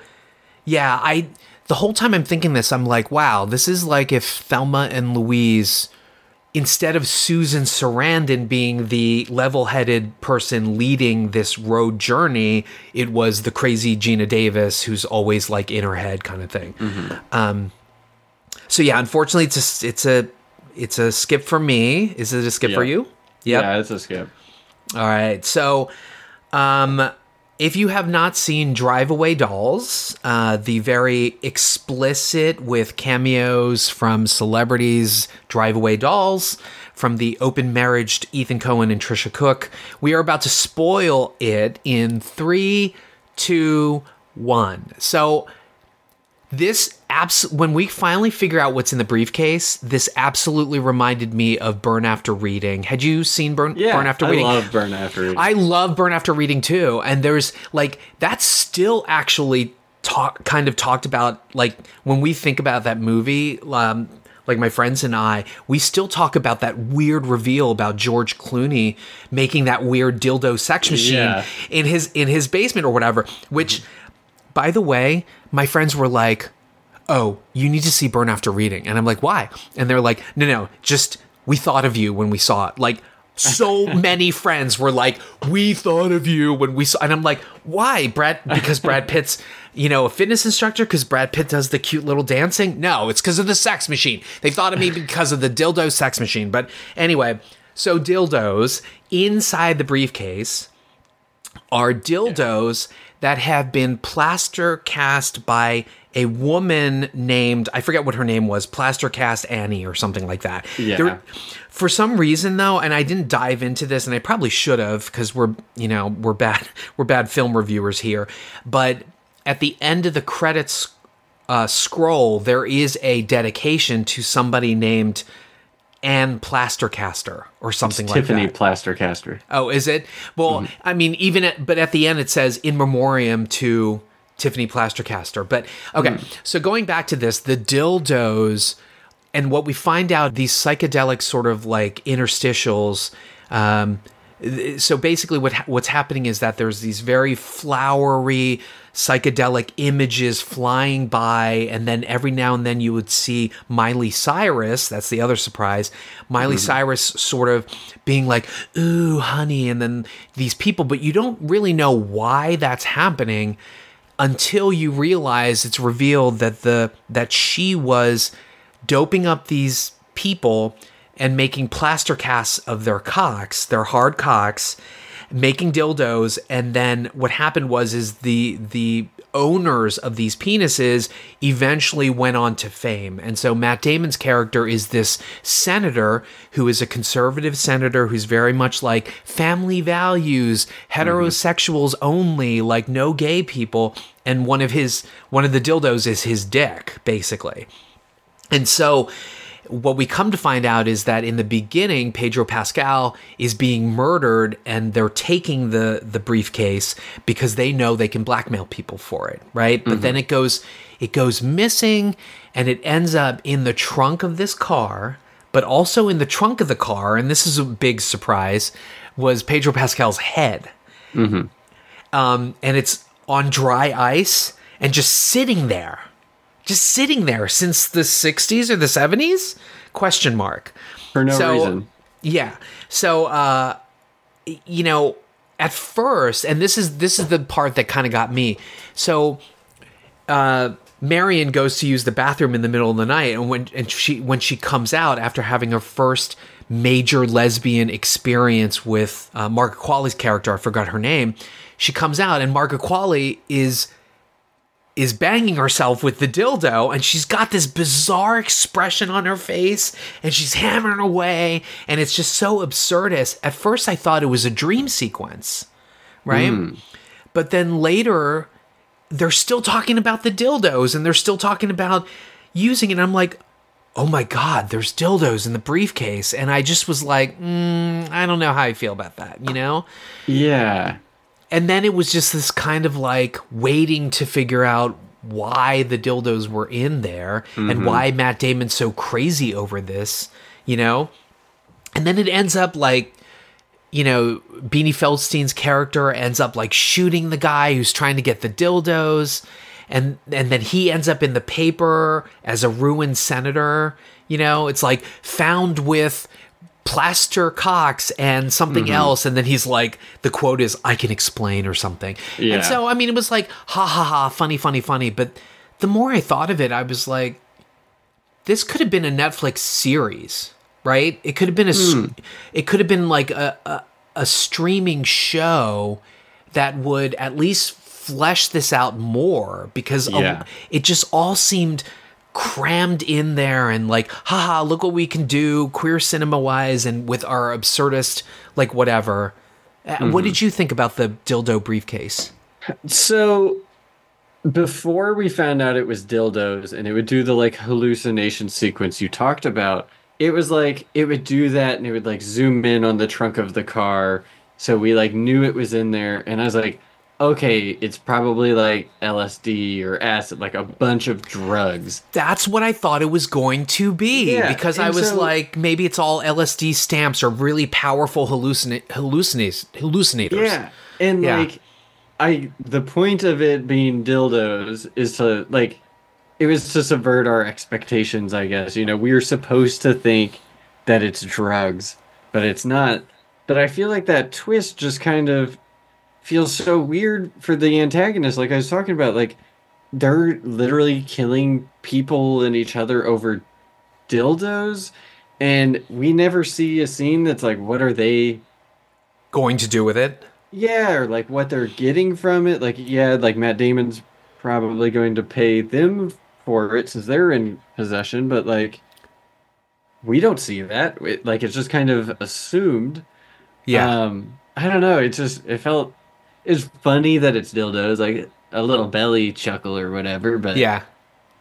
Speaker 10: yeah, I the whole time I'm thinking this, I'm like, wow, this is like if Thelma and Louise instead of Susan Sarandon being the level-headed person leading this road journey, it was the crazy Geena Davis who's always like in her head kind of thing. Um, so yeah, unfortunately, it's a it's a it's a skip for me. Is it a skip for you? Yep.
Speaker 11: yeah it's a skip
Speaker 10: All right. So, um, if you have not seen Drive Away Dolls, uh, the very explicit with cameos from celebrities, Drive Away Dolls, from the open marriaged Ethan Coen and Tricia Cooke, we are about to spoil it in three, two, one. So, this abs- when we finally figure out what's in the briefcase, this absolutely reminded me of Burn After Reading. Had you seen Burn,
Speaker 11: yeah
Speaker 10: Burn After
Speaker 11: I
Speaker 10: Reading?
Speaker 11: love burn after reading.
Speaker 10: I love Burn After Reading too. And there's like that's still actually talk kind of talked about like when we think about that movie um like my friends and I, we still talk about that weird reveal about George Clooney making that weird dildo sex machine
Speaker 11: Yeah.
Speaker 10: in his in his basement or whatever, which by the way, my friends were like, "Oh, you need to see Burn After Reading," and I'm like, "Why?" And they're like, "No, no, just we thought of you when we saw it." Like, so many friends were like, "We thought of you when we saw," it. and I'm like, "Why, Brad? Because Brad Pitt's." You know, a fitness instructor because Brad Pitt does the cute little dancing? No, it's because of the sex machine. They thought of me because of the dildo sex machine. But anyway, so dildos inside the briefcase are dildos that have been plaster cast by a woman named I forget what her name was, plaster cast Annie or something like that.
Speaker 11: Yeah.
Speaker 10: for some reason though, and I didn't dive into this, and I probably should have because we're you know we're bad we're bad film reviewers here, but at the end of the credits uh, scroll, there is a dedication to somebody named Anne Plastercaster or something like
Speaker 11: tiffany
Speaker 10: that.
Speaker 11: plastercaster
Speaker 10: Oh, is it? Well, I mean, even at, but at the end it says in memoriam to Tiffany Plastercaster. But okay, so going back to this, the dildos and what we find out these psychedelic sort of like interstitials. Um, so basically, what what's happening is that there's these very flowery psychedelic images flying by, and then every now and then you would see Miley Cyrus. That's the other surprise. Miley Cyrus sort of being like, "Ooh, honey," and then these people, but you don't really know why that's happening until you realize it's revealed that the that she was doping up these people and making plaster casts of their cocks, their hard cocks, making dildos, and then what happened was is the the owners of these penises eventually went on to fame. And so Matt Damon's character is this senator who is a conservative senator who's very much like family values, heterosexuals only, like no gay people, and one of his one of the dildos is his dick basically. And so what we come to find out is that in the beginning, Pedro Pascal is being murdered and they're taking the, the briefcase because they know they can blackmail people for it, right? But then it goes it goes missing and it ends up in the trunk of this car, but also in the trunk of the car, and this is a big surprise, was Pedro Pascal's head. Um, and it's on dry ice and just sitting there just sitting there since the 60s or the 70s? Question mark.
Speaker 11: For no
Speaker 10: So-
Speaker 11: reason.
Speaker 10: Yeah. So uh you know, at first, and this is this is the part that kind of got me. So uh Marion goes to use the bathroom in the middle of the night and when and she when she comes out after having her first major lesbian experience with uh, Margaret Qualley's character, I forgot her name, she comes out and Margaret Qualley is is banging herself with the dildo and she's got this bizarre expression on her face and she's hammering away and it's just so absurdist. At first I thought it was a dream sequence, right? But then later they're still talking about the dildos and they're still talking about using it. And I'm like, oh my God, there's dildos in the briefcase. And I just was like, mm, I don't know how I feel about that, you know?
Speaker 11: Yeah.
Speaker 10: And then it was just this kind of like waiting to figure out why the dildos were in there and
Speaker 11: Mhm.
Speaker 10: why Matt Damon's so crazy over this, you know? And then it ends up like, you know, Beanie Feldstein's character ends up like shooting the guy who's trying to get the dildos. And and then he ends up in the paper as a ruined senator. You know, it's like found with plaster cocks and something
Speaker 11: Mhm.
Speaker 10: else and then he's like the quote is i can explain or something
Speaker 11: Yeah.
Speaker 10: and so i mean it was like ha ha ha funny funny funny but the more i thought of it i was like this could have been a netflix series right it could have been a,
Speaker 11: Hmm.
Speaker 10: it could have been like a, a a streaming show that would at least flesh this out more because a- it just all seemed crammed in there and like haha look what we can do queer cinema wise and with our absurdist like whatever Uh, what
Speaker 11: Mhm.
Speaker 10: did you think about the dildo briefcase
Speaker 11: So before we found out it was dildos and it would do the like hallucination sequence you talked about, it was like it would do that and it would like zoom in on the trunk of the car. So we like knew it was in there and I was like, okay, it's probably like LSD or acid, like a bunch of drugs.
Speaker 10: that's what i thought it was going to be
Speaker 11: Yeah,
Speaker 10: because i was
Speaker 11: so-
Speaker 10: like maybe it's all lsd stamps or really powerful hallucina- hallucinat- hallucinators
Speaker 11: Yeah. And
Speaker 10: Yeah.
Speaker 11: like I the point of it being dildos is to like it was to subvert our expectations, I guess. You know, we were supposed to think that it's drugs, but it's not. But I feel like that twist just kind of feels so weird for the antagonist like I was talking about like they're literally killing people and each other over dildos and we never see a scene that's like what are they
Speaker 10: going to do with it
Speaker 11: yeah, or like what they're getting from it. Like, yeah, like Matt Damon's probably going to pay them for it since they're in possession, but like, we don't see that. It, like, it's just kind of assumed.
Speaker 10: Yeah.
Speaker 11: Um, I don't know. It just it felt it's funny that it's dildos, like a little belly chuckle or whatever. But
Speaker 10: yeah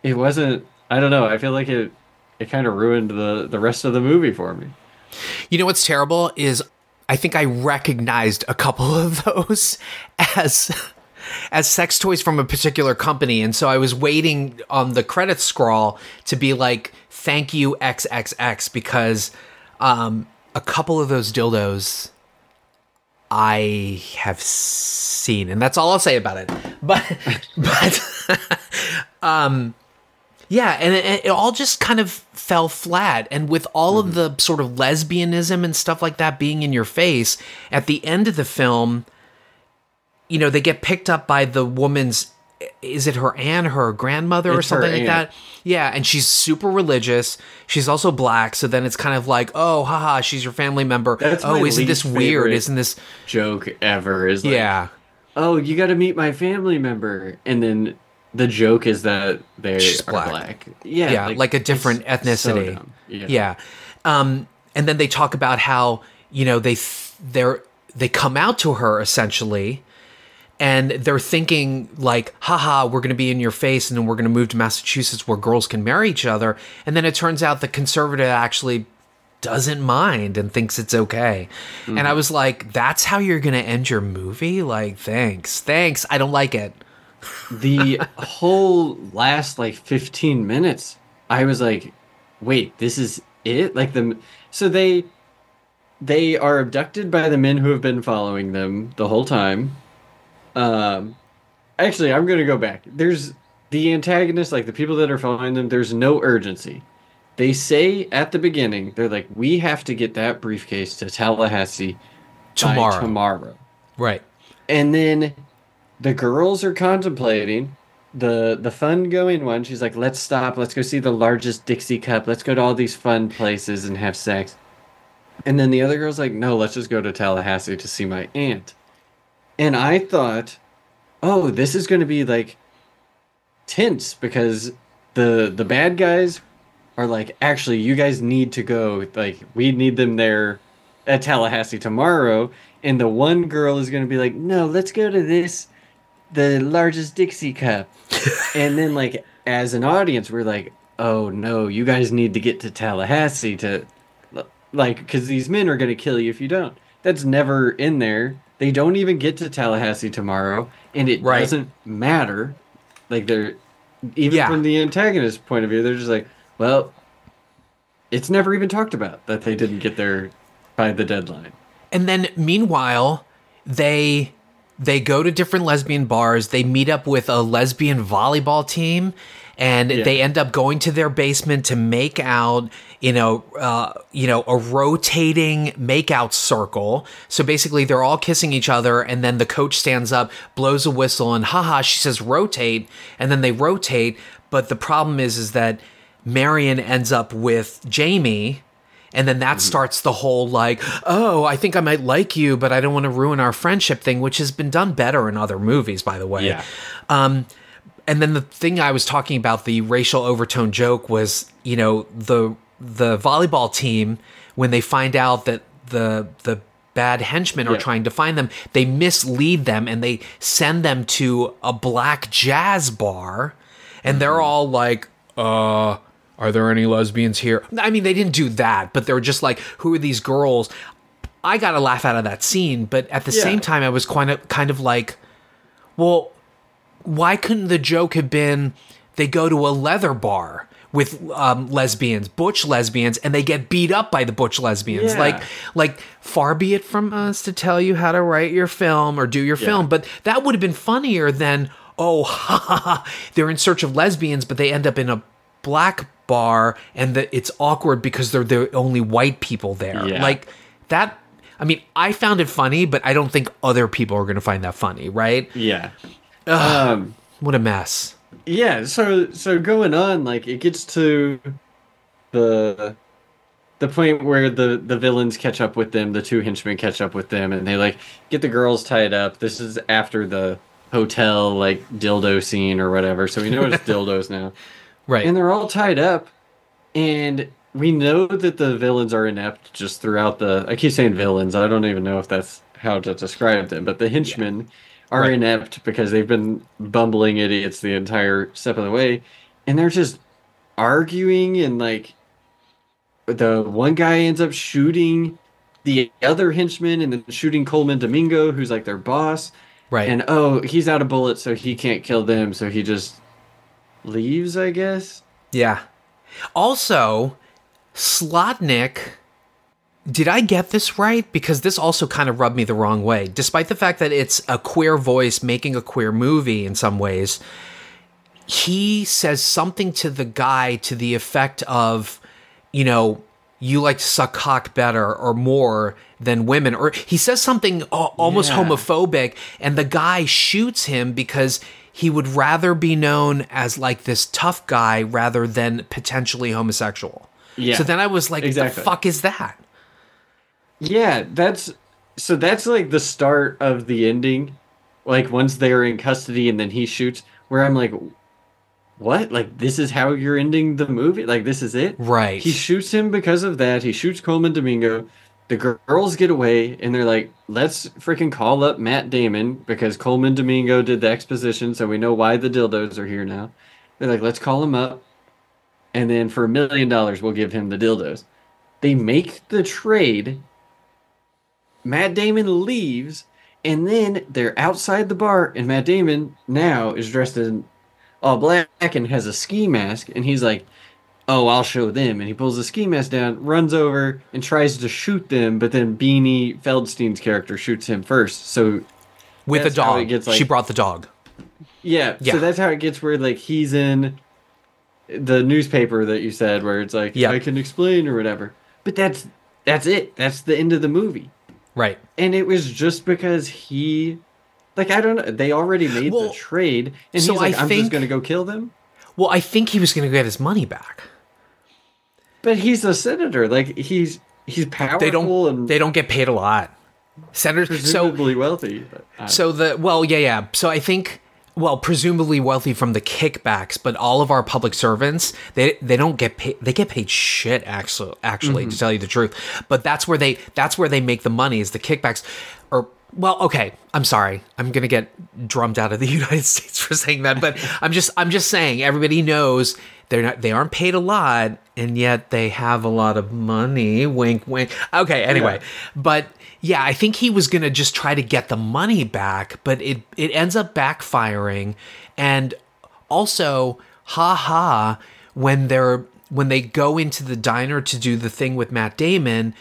Speaker 11: it wasn't. I don't know. I feel like it it kind of ruined the the rest of the movie for me.
Speaker 10: You know what's terrible is I think I recognized a couple of those as as sex toys from a particular company and so I was waiting on the credits scroll to be like thank you XXX because um a couple of those dildos I have seen and that's all I'll say about it. But but um yeah, and it, it all just kind of fell flat. And with all of the sort of lesbianism and stuff like that being in your face, at the end of the film, you know, they get picked up by the woman's. Is it her aunt, her grandmother, or
Speaker 11: It's her
Speaker 10: something like that? Yeah, and she's super religious. She's also black, so then it's kind of like, oh, haha, she's your family member.
Speaker 11: That's
Speaker 10: oh, isn't this weird? Isn't this?
Speaker 11: joke ever? Is like,
Speaker 10: Yeah.
Speaker 11: oh, you got to meet my family member, and then the joke is that they
Speaker 10: She's
Speaker 11: are
Speaker 10: black.
Speaker 11: black. Yeah,
Speaker 10: yeah, like, a different
Speaker 11: it's so
Speaker 10: ethnicity. yeah.
Speaker 11: yeah,
Speaker 10: Um, and then they talk about how you know they th- they're they come out to her essentially, and they're thinking like, haha, we're going to be in your face, and then we're going to move to Massachusetts where girls can marry each other. And then it turns out the conservative actually doesn't mind and thinks it's okay. And I mm-hmm. was like, that's how you're going to end your movie? Like, thanks, thanks. I don't like it.
Speaker 11: the whole last like 15 minutes i was like wait this is it like the so they they are abducted by the men who have been following them the whole time um actually i'm gonna go back there's the antagonists, like the people that are following them, there's no urgency. They say at the beginning, they're like, "We have to get that briefcase to Tallahassee
Speaker 10: Tomorrow.
Speaker 11: tomorrow."
Speaker 10: Right.
Speaker 11: And then the girls are contemplating the the fun going one. She's like, "Let's stop. Let's go see the largest Dixie cup. Let's go to all these fun places and have sex." And then the other girl's like, "No, let's just go to Tallahassee to see my aunt." And I thought, "Oh, this is going to be like tense because the the bad guys are like, actually, you guys need to go. Like, we need them there at Tallahassee tomorrow." And the one girl is going to be like, "No, let's go to this the largest Dixie cup." and then like as an audience, we're like, "Oh no, you guys need to get to Tallahassee to like cuz these men are going to kill you if you don't." That's never in there. They don't even get to Tallahassee tomorrow, and it
Speaker 10: Right.
Speaker 11: doesn't matter. Like they're even
Speaker 10: Yeah.
Speaker 11: from the antagonist point of view, they're just like, "Well, it's never even talked about that they didn't get there by the deadline."
Speaker 10: And then meanwhile, they they go to different lesbian bars. They meet up with a lesbian volleyball team, and
Speaker 11: Yeah.
Speaker 10: they end up going to their basement to make out. You know, uh, you know, a rotating makeout circle. So basically, they're all kissing each other, and then the coach stands up, blows a whistle, and haha, she says rotate, and then they rotate. But the problem is, is that Marion ends up with Jamie. And then that starts the whole like, oh, I think I might like you, but I don't want to ruin our friendship thing, which has been done better in other movies, by the way.
Speaker 11: Yeah.
Speaker 10: Um, and then the thing I was talking about, the racial overtone joke, was you know the the volleyball team when they find out that the the bad henchmen are
Speaker 11: Yeah.
Speaker 10: trying to find them, they mislead them and they send them to a black jazz bar, and they're all like, uh. Are there any lesbians here? I mean, they didn't do that, but they're just like, who are these girls? I got a laugh out of that scene, but at the
Speaker 11: Yeah.
Speaker 10: same time, I was kind of kind of like, well, why couldn't the joke have been they go to a leather bar with um, lesbians, butch lesbians, and they get beat up by the butch lesbians?
Speaker 11: Yeah.
Speaker 10: Like, like far be it from us to tell you how to write your film or do your film, but that would have been funnier than oh, ha, ha, ha, they're in search of lesbians, but they end up in a black bar, and that it's awkward because they're the only white people there.
Speaker 11: Yeah.
Speaker 10: Like that. I mean, I found it funny, but I don't think other people are going to find that funny, right?
Speaker 11: Yeah. Um
Speaker 10: What a mess.
Speaker 11: yeah, so so going on like it gets to the the point where the the villains catch up with them, the two henchmen catch up with them and they like get the girls tied up. This is after the hotel like dildo scene or whatever. So we know it's dildos now.
Speaker 10: Right.
Speaker 11: And they're all tied up and we know that the villains are inept just throughout the I keep saying villains. I don't even know if that's how to describe them, but the henchmen are
Speaker 10: Right.
Speaker 11: inept because they've been bumbling idiots the entire step of the way and they're just arguing and like the one guy ends up shooting the other henchman and then shooting Colman Domingo who's like their boss
Speaker 10: Right.
Speaker 11: and oh he's out of bullets so he can't kill them so he just leaves I guess
Speaker 10: yeah. Also, Slotnick. Did I get this right? Because this also kind of rubbed me the wrong way. Despite the fact that it's a queer voice making a queer movie in some ways, he says something to the guy to the effect of, you know, you like to suck cock better or more than women. Or he says something almost
Speaker 11: Yeah.
Speaker 10: homophobic, and the guy shoots him because he would rather be known as like this tough guy rather than potentially homosexual.
Speaker 11: Yeah,
Speaker 10: So then I was like,
Speaker 11: exactly.
Speaker 10: the fuck is that?
Speaker 11: Yeah, that's so that's like the start of the ending. Like once they're in custody and then he shoots, where I'm like, what? Like this is how you're ending the movie? Like this is it?
Speaker 10: Right.
Speaker 11: He shoots him because of that. He shoots Colman Domingo. The girls get away and they're like, let's freaking call up Matt Damon because Colman Domingo did the exposition, so we know why the dildos are here now. They're like, let's call him up. And then for a million dollars, we'll give him the dildos. They make the trade. Matt Damon leaves, and then they're outside the bar, and Matt Damon now is dressed in all black and has a ski mask, and he's like, "Oh, I'll show them." And he pulls the ski mask down, runs over, and tries to shoot them, but then Beanie Feldstein's character shoots him first. So
Speaker 10: With a dog.
Speaker 11: gets, like-
Speaker 10: she brought the dog.
Speaker 11: Yeah,
Speaker 10: Yeah.
Speaker 11: So that's how it gets where like he's in the newspaper that you said where it's like
Speaker 10: Yeah.
Speaker 11: I can explain or whatever. But that's that's it. That's the end of the movie.
Speaker 10: Right.
Speaker 11: And it was just because he like I don't know, they already made
Speaker 10: Well,
Speaker 11: the trade and
Speaker 10: so
Speaker 11: he's like
Speaker 10: I
Speaker 11: I'm
Speaker 10: think-
Speaker 11: just going to go kill them.
Speaker 10: Well, I think he was going to get his money back.
Speaker 11: But he's a senator. Like he's he's powerful
Speaker 10: They don't.
Speaker 11: and
Speaker 10: They don't get paid a lot. Senators. So
Speaker 11: presumably wealthy. But, uh,
Speaker 10: So the well, yeah, yeah. So I think well, presumably wealthy from the kickbacks, but all of our public servants, they they don't get paid. They get paid shit actually. Actually,
Speaker 11: Mm-hmm.
Speaker 10: to tell you the truth, but that's where they that's where they make the money is the kickbacks. Or well, okay, I'm sorry, I'm gonna get drummed out of the United States for saying that, but I'm just I'm just saying everybody knows they're not they aren't paid a lot, and yet they have a lot of money. Wink, wink. Okay, anyway, but yeah, I think he was gonna just try to get the money back, but it it ends up backfiring, and also, ha ha, when they're when they go into the diner to do the thing with Matt Damon,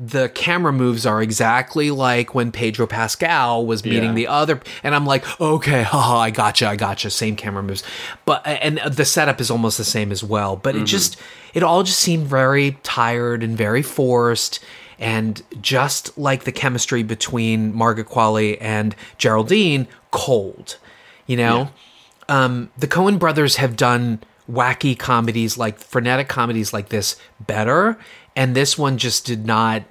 Speaker 10: the camera moves are exactly like when Pedro Pascal was meeting
Speaker 11: Yeah.
Speaker 10: the other, and I'm like, okay, haha, I gotcha, I gotcha, same camera moves, but and the setup is almost the same as well, but it just it all just seemed very tired and very forced. And just like the chemistry between Margaret Qualley and Geraldine, cold. You know, um, the Coen brothers have done wacky comedies like frenetic comedies like this better, and this one just did not.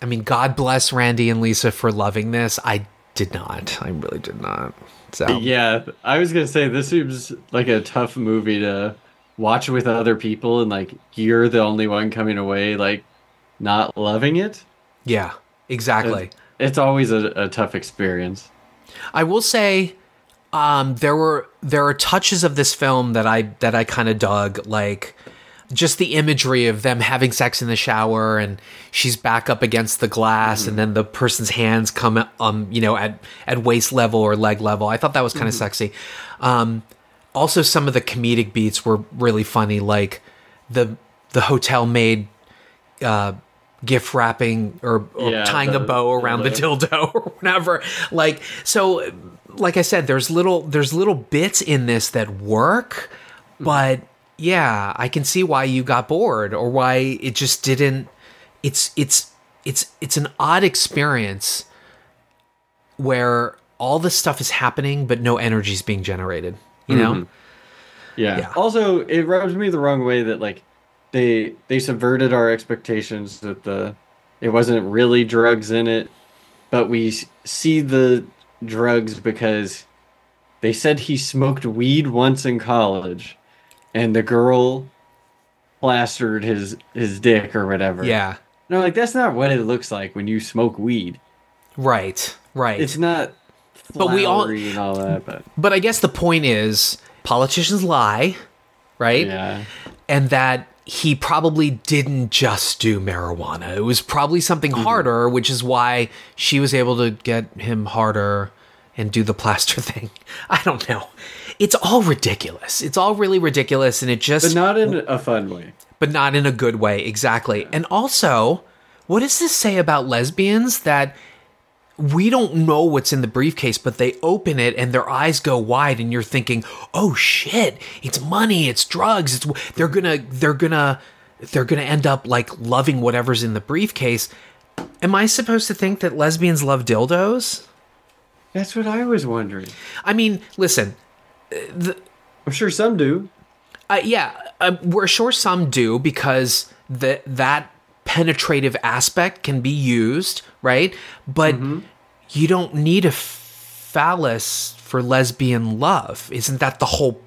Speaker 10: I mean, God bless Randy and Lisa for loving this. I did not. I really did not. So
Speaker 11: yeah, I was gonna say this seems like a tough movie to watch with other people, and like you're the only one coming away like not loving it.
Speaker 10: yeah, exactly.
Speaker 11: It's always a, a tough experience.
Speaker 10: I will say um, there were there are touches of this film that I that I kind of dug, like just the imagery of them having sex in the shower and she's back up against the glass and then the person's hands come um you know at at waist level or leg level. I thought that was kind of sexy. Um, also, some of the comedic beats were really funny, like the the hotel maid uh, gift wrapping or, or
Speaker 11: Yeah,
Speaker 10: tying a
Speaker 11: the-
Speaker 10: bow around the dildo or whatever. Like so, like I said, there's little there's little bits in this that work, but yeah, I can see why you got bored or why it just didn't. It's it's it's it's an odd experience where all this stuff is happening but no energy is being generated. You know.
Speaker 11: Mhm. Yeah.
Speaker 10: Yeah.
Speaker 11: Also, it rubs me the wrong way that like they they subverted our expectations that the it wasn't really drugs in it, but we see the drugs because they said he smoked weed once in college, and the girl plastered his his dick or whatever.
Speaker 10: Yeah.
Speaker 11: No, like that's not what it looks like when you smoke weed.
Speaker 10: Right. Right.
Speaker 11: It's not.
Speaker 10: But we all-
Speaker 11: and all that, but
Speaker 10: But I guess the point is politicians lie, right?
Speaker 11: yeah.
Speaker 10: And that he probably didn't just do marijuana. It was probably something mm-hmm. harder, which is why she was able to get him harder and do the plaster thing. I don't know. It's all ridiculous. It's all really ridiculous and it just
Speaker 11: But not in a fun way.
Speaker 10: but not in a good way exactly. And also what does this say about lesbians that we don't know what's in the briefcase but they open it and their eyes go wide and you're thinking oh shit. It's money. It's drugs. It's they're gonna they're gonna they're gonna end up like loving whatever's in the briefcase. Am i supposed to think that lesbians love dildos?
Speaker 11: That's what I was wondering.
Speaker 10: i mean listen
Speaker 11: I'm sure some do.
Speaker 10: Uh, yeah, uh, we're sure some do because that that penetrative aspect can be used, right? But you don't need a phallus for lesbian love. Isn't that the whole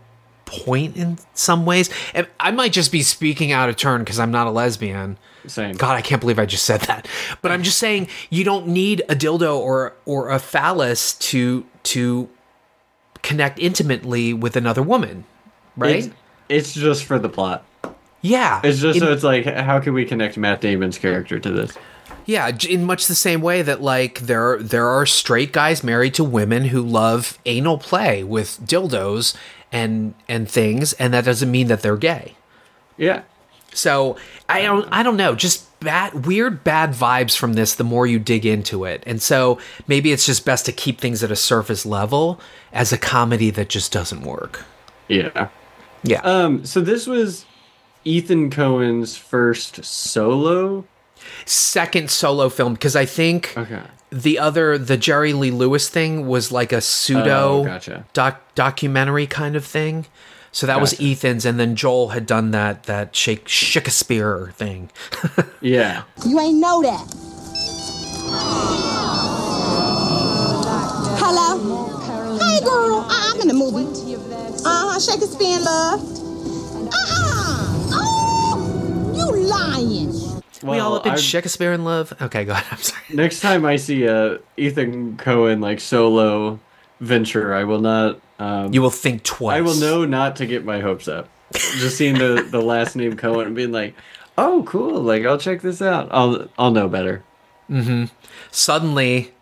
Speaker 10: point in some ways? And I might just be speaking out of turn because I'm not a lesbian.
Speaker 11: Same.
Speaker 10: God, I can't believe I just said that. But I'm just saying you don't need a dildo or or a phallus to to connect intimately with another woman, right?
Speaker 11: It's, it's just for the plot.
Speaker 10: Yeah.
Speaker 11: It's just
Speaker 10: in,
Speaker 11: so it's like, how can we connect Matt Damon's character to this?
Speaker 10: yeah, in much the same way that like there there are straight guys married to women who love anal play with dildos and and things, and that doesn't mean that they're gay.
Speaker 11: Yeah.
Speaker 10: So I don't I don't know. Just bad weird bad vibes from this the more you dig into it. And so maybe it's just best to keep things at a surface level as a comedy that just doesn't work.
Speaker 11: Yeah.
Speaker 10: Yeah.
Speaker 11: Um. So this was Ethan Coen's first solo.
Speaker 10: Second solo film because I think
Speaker 11: Okay.
Speaker 10: the other the Jerry Lee Lewis thing was like a pseudo
Speaker 11: Oh, gotcha.
Speaker 10: doc documentary kind of thing. So that was Ethan's, and then Joel had done that that Shake Shakespeare thing.
Speaker 11: Yeah.
Speaker 12: You ain't know that. Hello? Hey, girl. Uh, I'm in the movie. Uh huh. Shakespeare in love. Uh uh Oh, you lying.
Speaker 10: we all up in
Speaker 11: I-
Speaker 10: Shakespeare in love. Okay, go ahead. I'm sorry.
Speaker 11: Next time I see a Ethan Coen like solo venture, I will not. Um,
Speaker 10: You will think twice.
Speaker 11: I will know not to get my hopes up. Just seeing the the last name Coen and being like, oh, cool. Like I'll check this out. I'll I'll know better.
Speaker 10: Mm-hmm. Suddenly,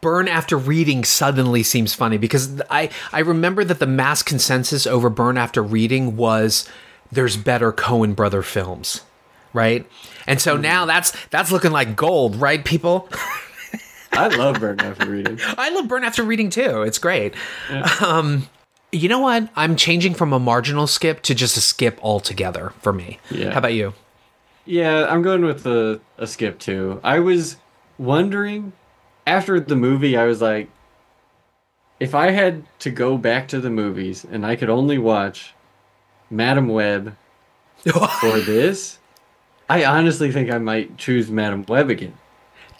Speaker 10: Burn After Reading suddenly seems funny because I I remember that the mass consensus over Burn After Reading was there's better Coen brother films, right? And so now that's that's looking like gold, right, people?
Speaker 11: I love Burn After Reading.
Speaker 10: I love Burn After Reading too. It's great. Um, you know what? I'm changing from a marginal skip to just a skip altogether for me.
Speaker 11: Yeah.
Speaker 10: How about you?
Speaker 11: Yeah, I'm going with a, a skip too. I was wondering after the movie, I was like, if I had to go back to the movies and I could only watch Madame Web for this, I honestly think I might choose Madame Web again.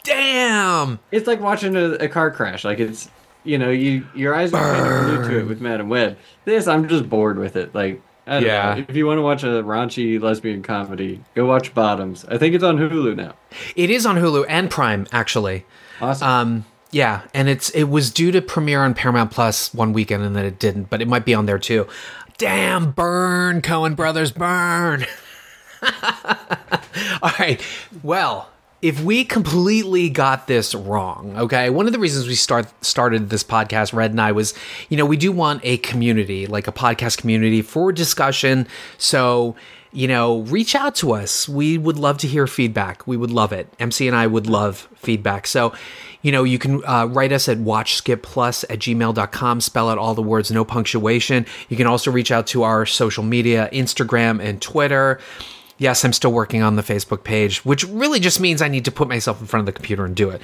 Speaker 10: Damn!
Speaker 11: It's like watching a, a car crash. Like it's, you know, you your eyes are kind of glued to it with Madame Web. This, I'm just bored with it. Like, I don't
Speaker 10: Yeah.
Speaker 11: know. If you want to watch a raunchy lesbian comedy, go watch Bottoms. I think it's on Hulu now.
Speaker 10: It is on Hulu and Prime, actually.
Speaker 11: Awesome.
Speaker 10: Um, yeah, and it's it was due to premiere on Paramount Plus one weekend, and then it didn't, but it might be on there too. Damn, burn, Coen Brothers, burn. All right, well. If we completely got this wrong, okay, one of the reasons we start started this podcast, Red and I, was, you know, we do want a community, like a podcast community for discussion. So, you know, reach out to us. We would love to hear feedback. We would love it. MC and I would love feedback. So, you know, you can uh, write us at watchskipplus at gmail.com, spell out all the words, no punctuation. You can also reach out to our social media, Instagram and Twitter. Yes, I'm still working on the Facebook page, which really just means I need to put myself in front of the computer and do it.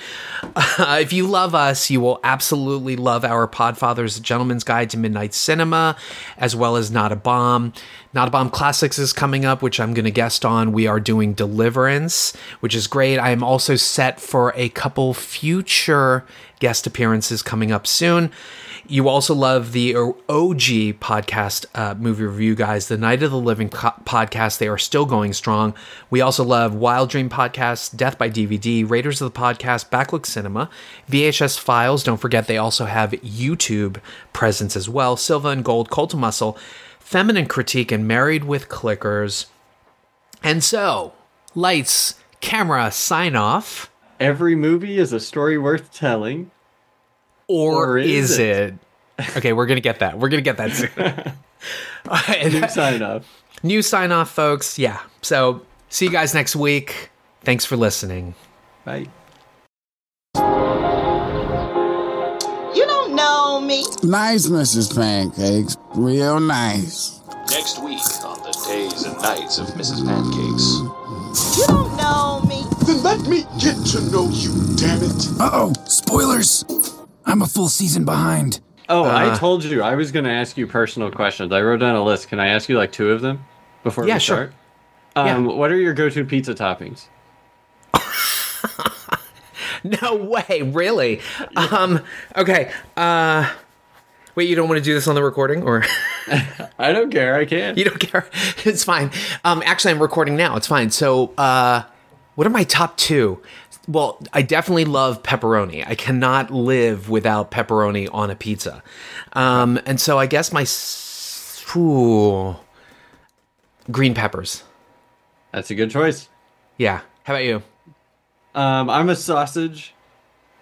Speaker 10: Uh, if you love us, you will absolutely love our Podfathers Gentleman's Guide to Midnight Cinema, as well as Not a Bomb. Not a Bomb Classics is coming up, which I'm going to guest on. We are doing Deliverance, which is great. I am also set for a couple future guest appearances coming up soon. You also love the OG podcast uh, movie review guys, the Night of the Living co- podcast. They are still going strong. We also love Wild Dream podcast, Death by DVD, Raiders of the Podcast, Backlook Cinema, VHS Files. Don't forget they also have YouTube presence as well. Silva and Gold, Cult Muscle, Feminine Critique, and Married with Clickers. And so, lights, camera, sign off.
Speaker 11: Every movie is a story worth telling.
Speaker 10: Or,
Speaker 11: Or
Speaker 10: is,
Speaker 11: is
Speaker 10: it? Okay, we're gonna get that. We're gonna get that soon. All right.
Speaker 11: New sign off.
Speaker 10: New sign off, folks. Yeah. So see you guys next week. Thanks for listening.
Speaker 11: Bye.
Speaker 12: You don't know me.
Speaker 13: Nice, Mrs. Pancakes. Real nice.
Speaker 14: Next week on the days and nights of Mrs. Pancakes.
Speaker 12: You don't know me.
Speaker 15: Then let me get to know you, damn it.
Speaker 13: Uh oh, spoilers. I'm a full season behind.
Speaker 11: Oh, I
Speaker 10: Uh,
Speaker 11: told you I was going to ask you personal questions. I wrote down a list. Can I ask you like two of them before
Speaker 10: Yeah,
Speaker 11: we
Speaker 10: sure.
Speaker 11: start? Um, What are your go-to pizza toppings?
Speaker 10: No way, really? Um, okay. Uh, wait, you don't want to do this on the recording, or
Speaker 11: I don't care. I can.
Speaker 10: you don't care? It's fine. Um, actually, I'm recording now. It's fine. So, uh, what are my top two? Well, I definitely love pepperoni. I cannot live without pepperoni on a pizza. Um, and so I guess my ooh, green peppers.
Speaker 11: That's a good choice.
Speaker 10: Yeah. How about you?
Speaker 11: Um, I'm a sausage,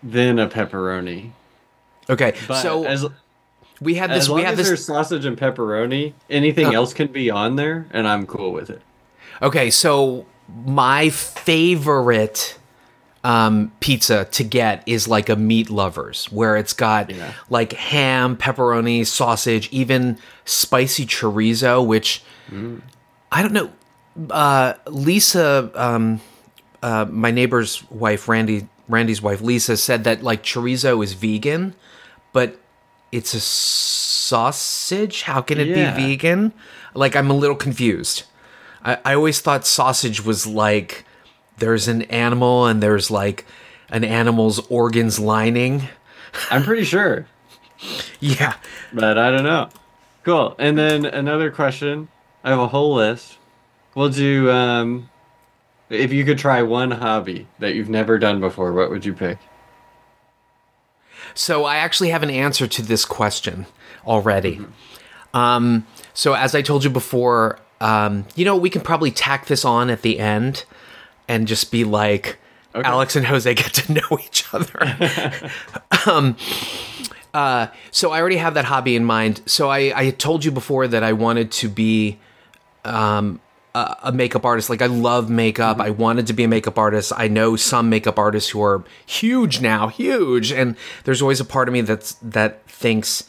Speaker 11: then a pepperoni.
Speaker 10: Okay.
Speaker 11: But
Speaker 10: so
Speaker 11: as
Speaker 10: we had this.
Speaker 11: as long
Speaker 10: We had
Speaker 11: as
Speaker 10: this.
Speaker 11: there's sausage and pepperoni, anything
Speaker 10: Uh.
Speaker 11: else can be on there, and I'm cool with it.
Speaker 10: Okay, so my favorite um, pizza to get is like a meat lovers, where it's got like ham, pepperoni, sausage, even spicy chorizo, which I don't know. Uh, Lisa, um, uh, my neighbor's wife, Randy, Randy's wife, Lisa, said that like chorizo is vegan, but it's a sausage. How can it
Speaker 11: Yeah.
Speaker 10: be vegan? Like, I'm a little confused. I, I always thought sausage was like there's an animal and there's like an animal's organs lining.
Speaker 11: I'm pretty sure.
Speaker 10: Yeah.
Speaker 11: But I don't know. Cool. And then another question. I have a whole list. We'll do um if you could try one hobby that you've never done before, what would you pick?
Speaker 10: So I actually have an answer to this question already. Um, so as I told you before, um, you know, we can probably tack this on at the end and just be like, Alex and Jose get to know each other. um, uh, so I already have that hobby in mind. So I, I told you before that I wanted to be um, a, a makeup artist. Like I love makeup. I wanted to be a makeup artist. I know some makeup artists who are huge now, huge, and there's always a part of me that's that thinks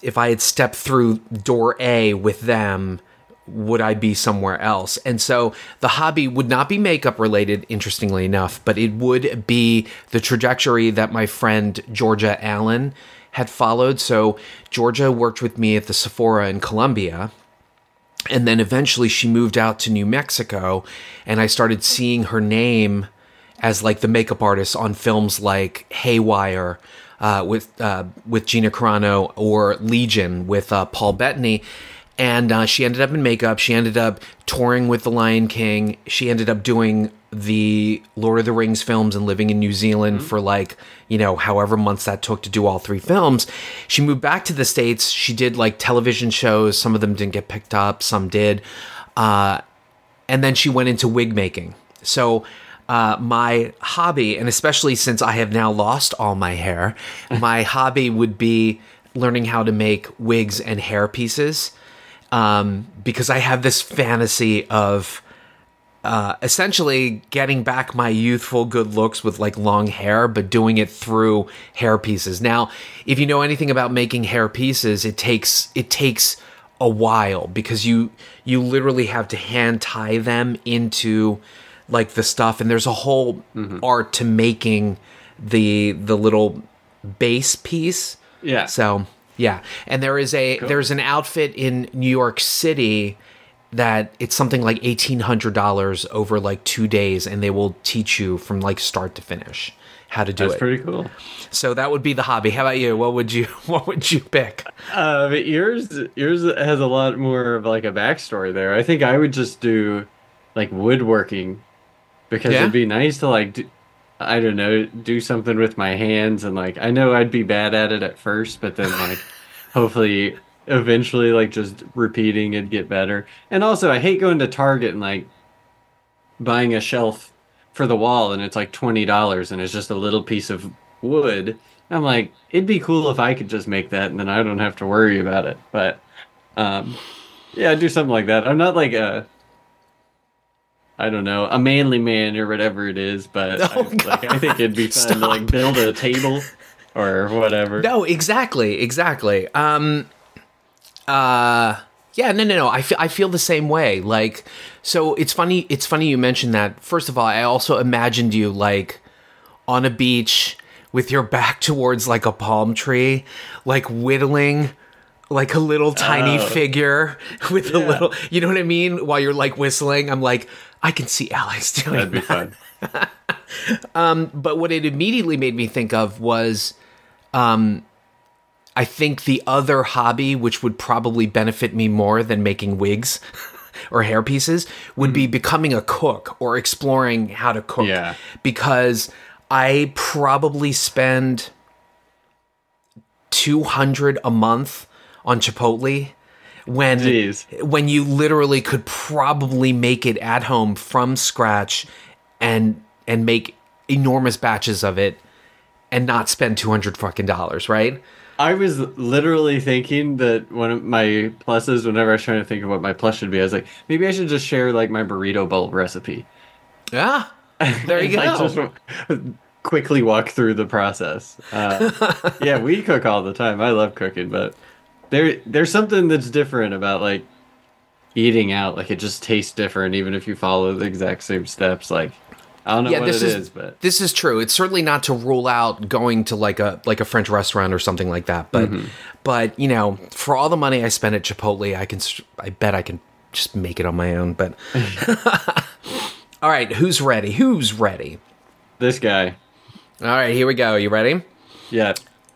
Speaker 10: if I had stepped through door A with them, would I be somewhere else? And so the hobby would not be makeup related, interestingly enough, but it would be the trajectory that my friend Georgia Allen had followed. So Georgia worked with me at the Sephora in Columbia. And then eventually she moved out to New Mexico, and I started seeing her name as like the makeup artist on films like Haywire uh, with uh, with Gina Carano or Legion with uh, Paul Bettany. And uh, she ended up in makeup. She ended up touring with The Lion King. She ended up doing the Lord of the Rings films and living in New Zealand for like, you know, however months that took to do all three films. She moved back to the States. She did like television shows. Some of them didn't get picked up, some did. Uh, and then she went into wig making. So, uh, my hobby, and especially since I have now lost all my hair, my hobby would be learning how to make wigs and hair pieces. Um, because I have this fantasy of uh, essentially getting back my youthful good looks with like long hair, but doing it through hair pieces. Now, if you know anything about making hair pieces, it takes it takes a while because you you literally have to hand tie them into like the stuff, and there's a whole art to making the the little base piece.
Speaker 11: Yeah.
Speaker 10: So yeah, and there is a there's an outfit in New York City that it's something like eighteen hundred dollars over like two days, and they will teach you from like start to finish how to do
Speaker 11: That's
Speaker 10: it.
Speaker 11: That's pretty cool.
Speaker 10: So that would be the hobby. How about you? What would you What would you pick?
Speaker 11: Uh, but yours yours has a lot more of like a backstory there. I think I would just do like woodworking because
Speaker 10: Yeah?
Speaker 11: it'd be nice to like do, I don't know do something with my hands and like I know I'd be bad at it at first, but then like hopefully eventually like just repeating it'd get better. And also I hate going to Target and like buying a shelf for the wall and it's like twenty dollars and it's just a little piece of wood. I'm like, it'd be cool if I could just make that and then I don't have to worry about it. But um yeah, do something like that. I'm not like a I don't know, a manly man or whatever it is, but I, like, I think it'd be fun to like build a table or whatever.
Speaker 10: No, exactly, exactly. Um, uh, yeah, no, no, no. I feel I feel the same way. Like, so it's funny. It's funny you mentioned that. First of all, I also imagined you like on a beach with your back towards like a palm tree, like whittling like a little tiny
Speaker 11: Oh.
Speaker 10: figure with a little, you know what I mean? While you're like whistling, I'm like, I can see Alex doing
Speaker 11: That'd be
Speaker 10: that.
Speaker 11: fun.
Speaker 10: Um, but what it immediately made me think of was, um, I think the other hobby, which would probably benefit me more than making wigs or hair pieces, would be becoming a cook or exploring how to cook.
Speaker 11: Yeah.
Speaker 10: Because I probably spend 200 a month on Chipotle when when you literally could probably make it at home from scratch and and make enormous batches of it and not spend 200 fucking dollars, right?
Speaker 11: I was literally thinking that one of my pluses, whenever I was trying to think of what my plus should be, I was like, maybe I should just share like my burrito bowl recipe.
Speaker 10: Yeah. There you go.
Speaker 11: just quickly walk through the process. Uh, yeah, we cook all the time. I love cooking, but there there's something that's different about like eating out. Like it just tastes different, even if you follow the exact same steps. Like I don't know
Speaker 10: yeah,
Speaker 11: what
Speaker 10: this
Speaker 11: it
Speaker 10: is,
Speaker 11: is, but
Speaker 10: this is true. It's certainly not to rule out going to like a like a French restaurant or something like that. But
Speaker 11: Mhm.
Speaker 10: but you know, for all the money I spend at Chipotle, I can I bet I can just make it on my own. But all right, who's ready? Who's ready?
Speaker 11: This guy.
Speaker 10: All right, here we go. You ready?
Speaker 11: Yeah.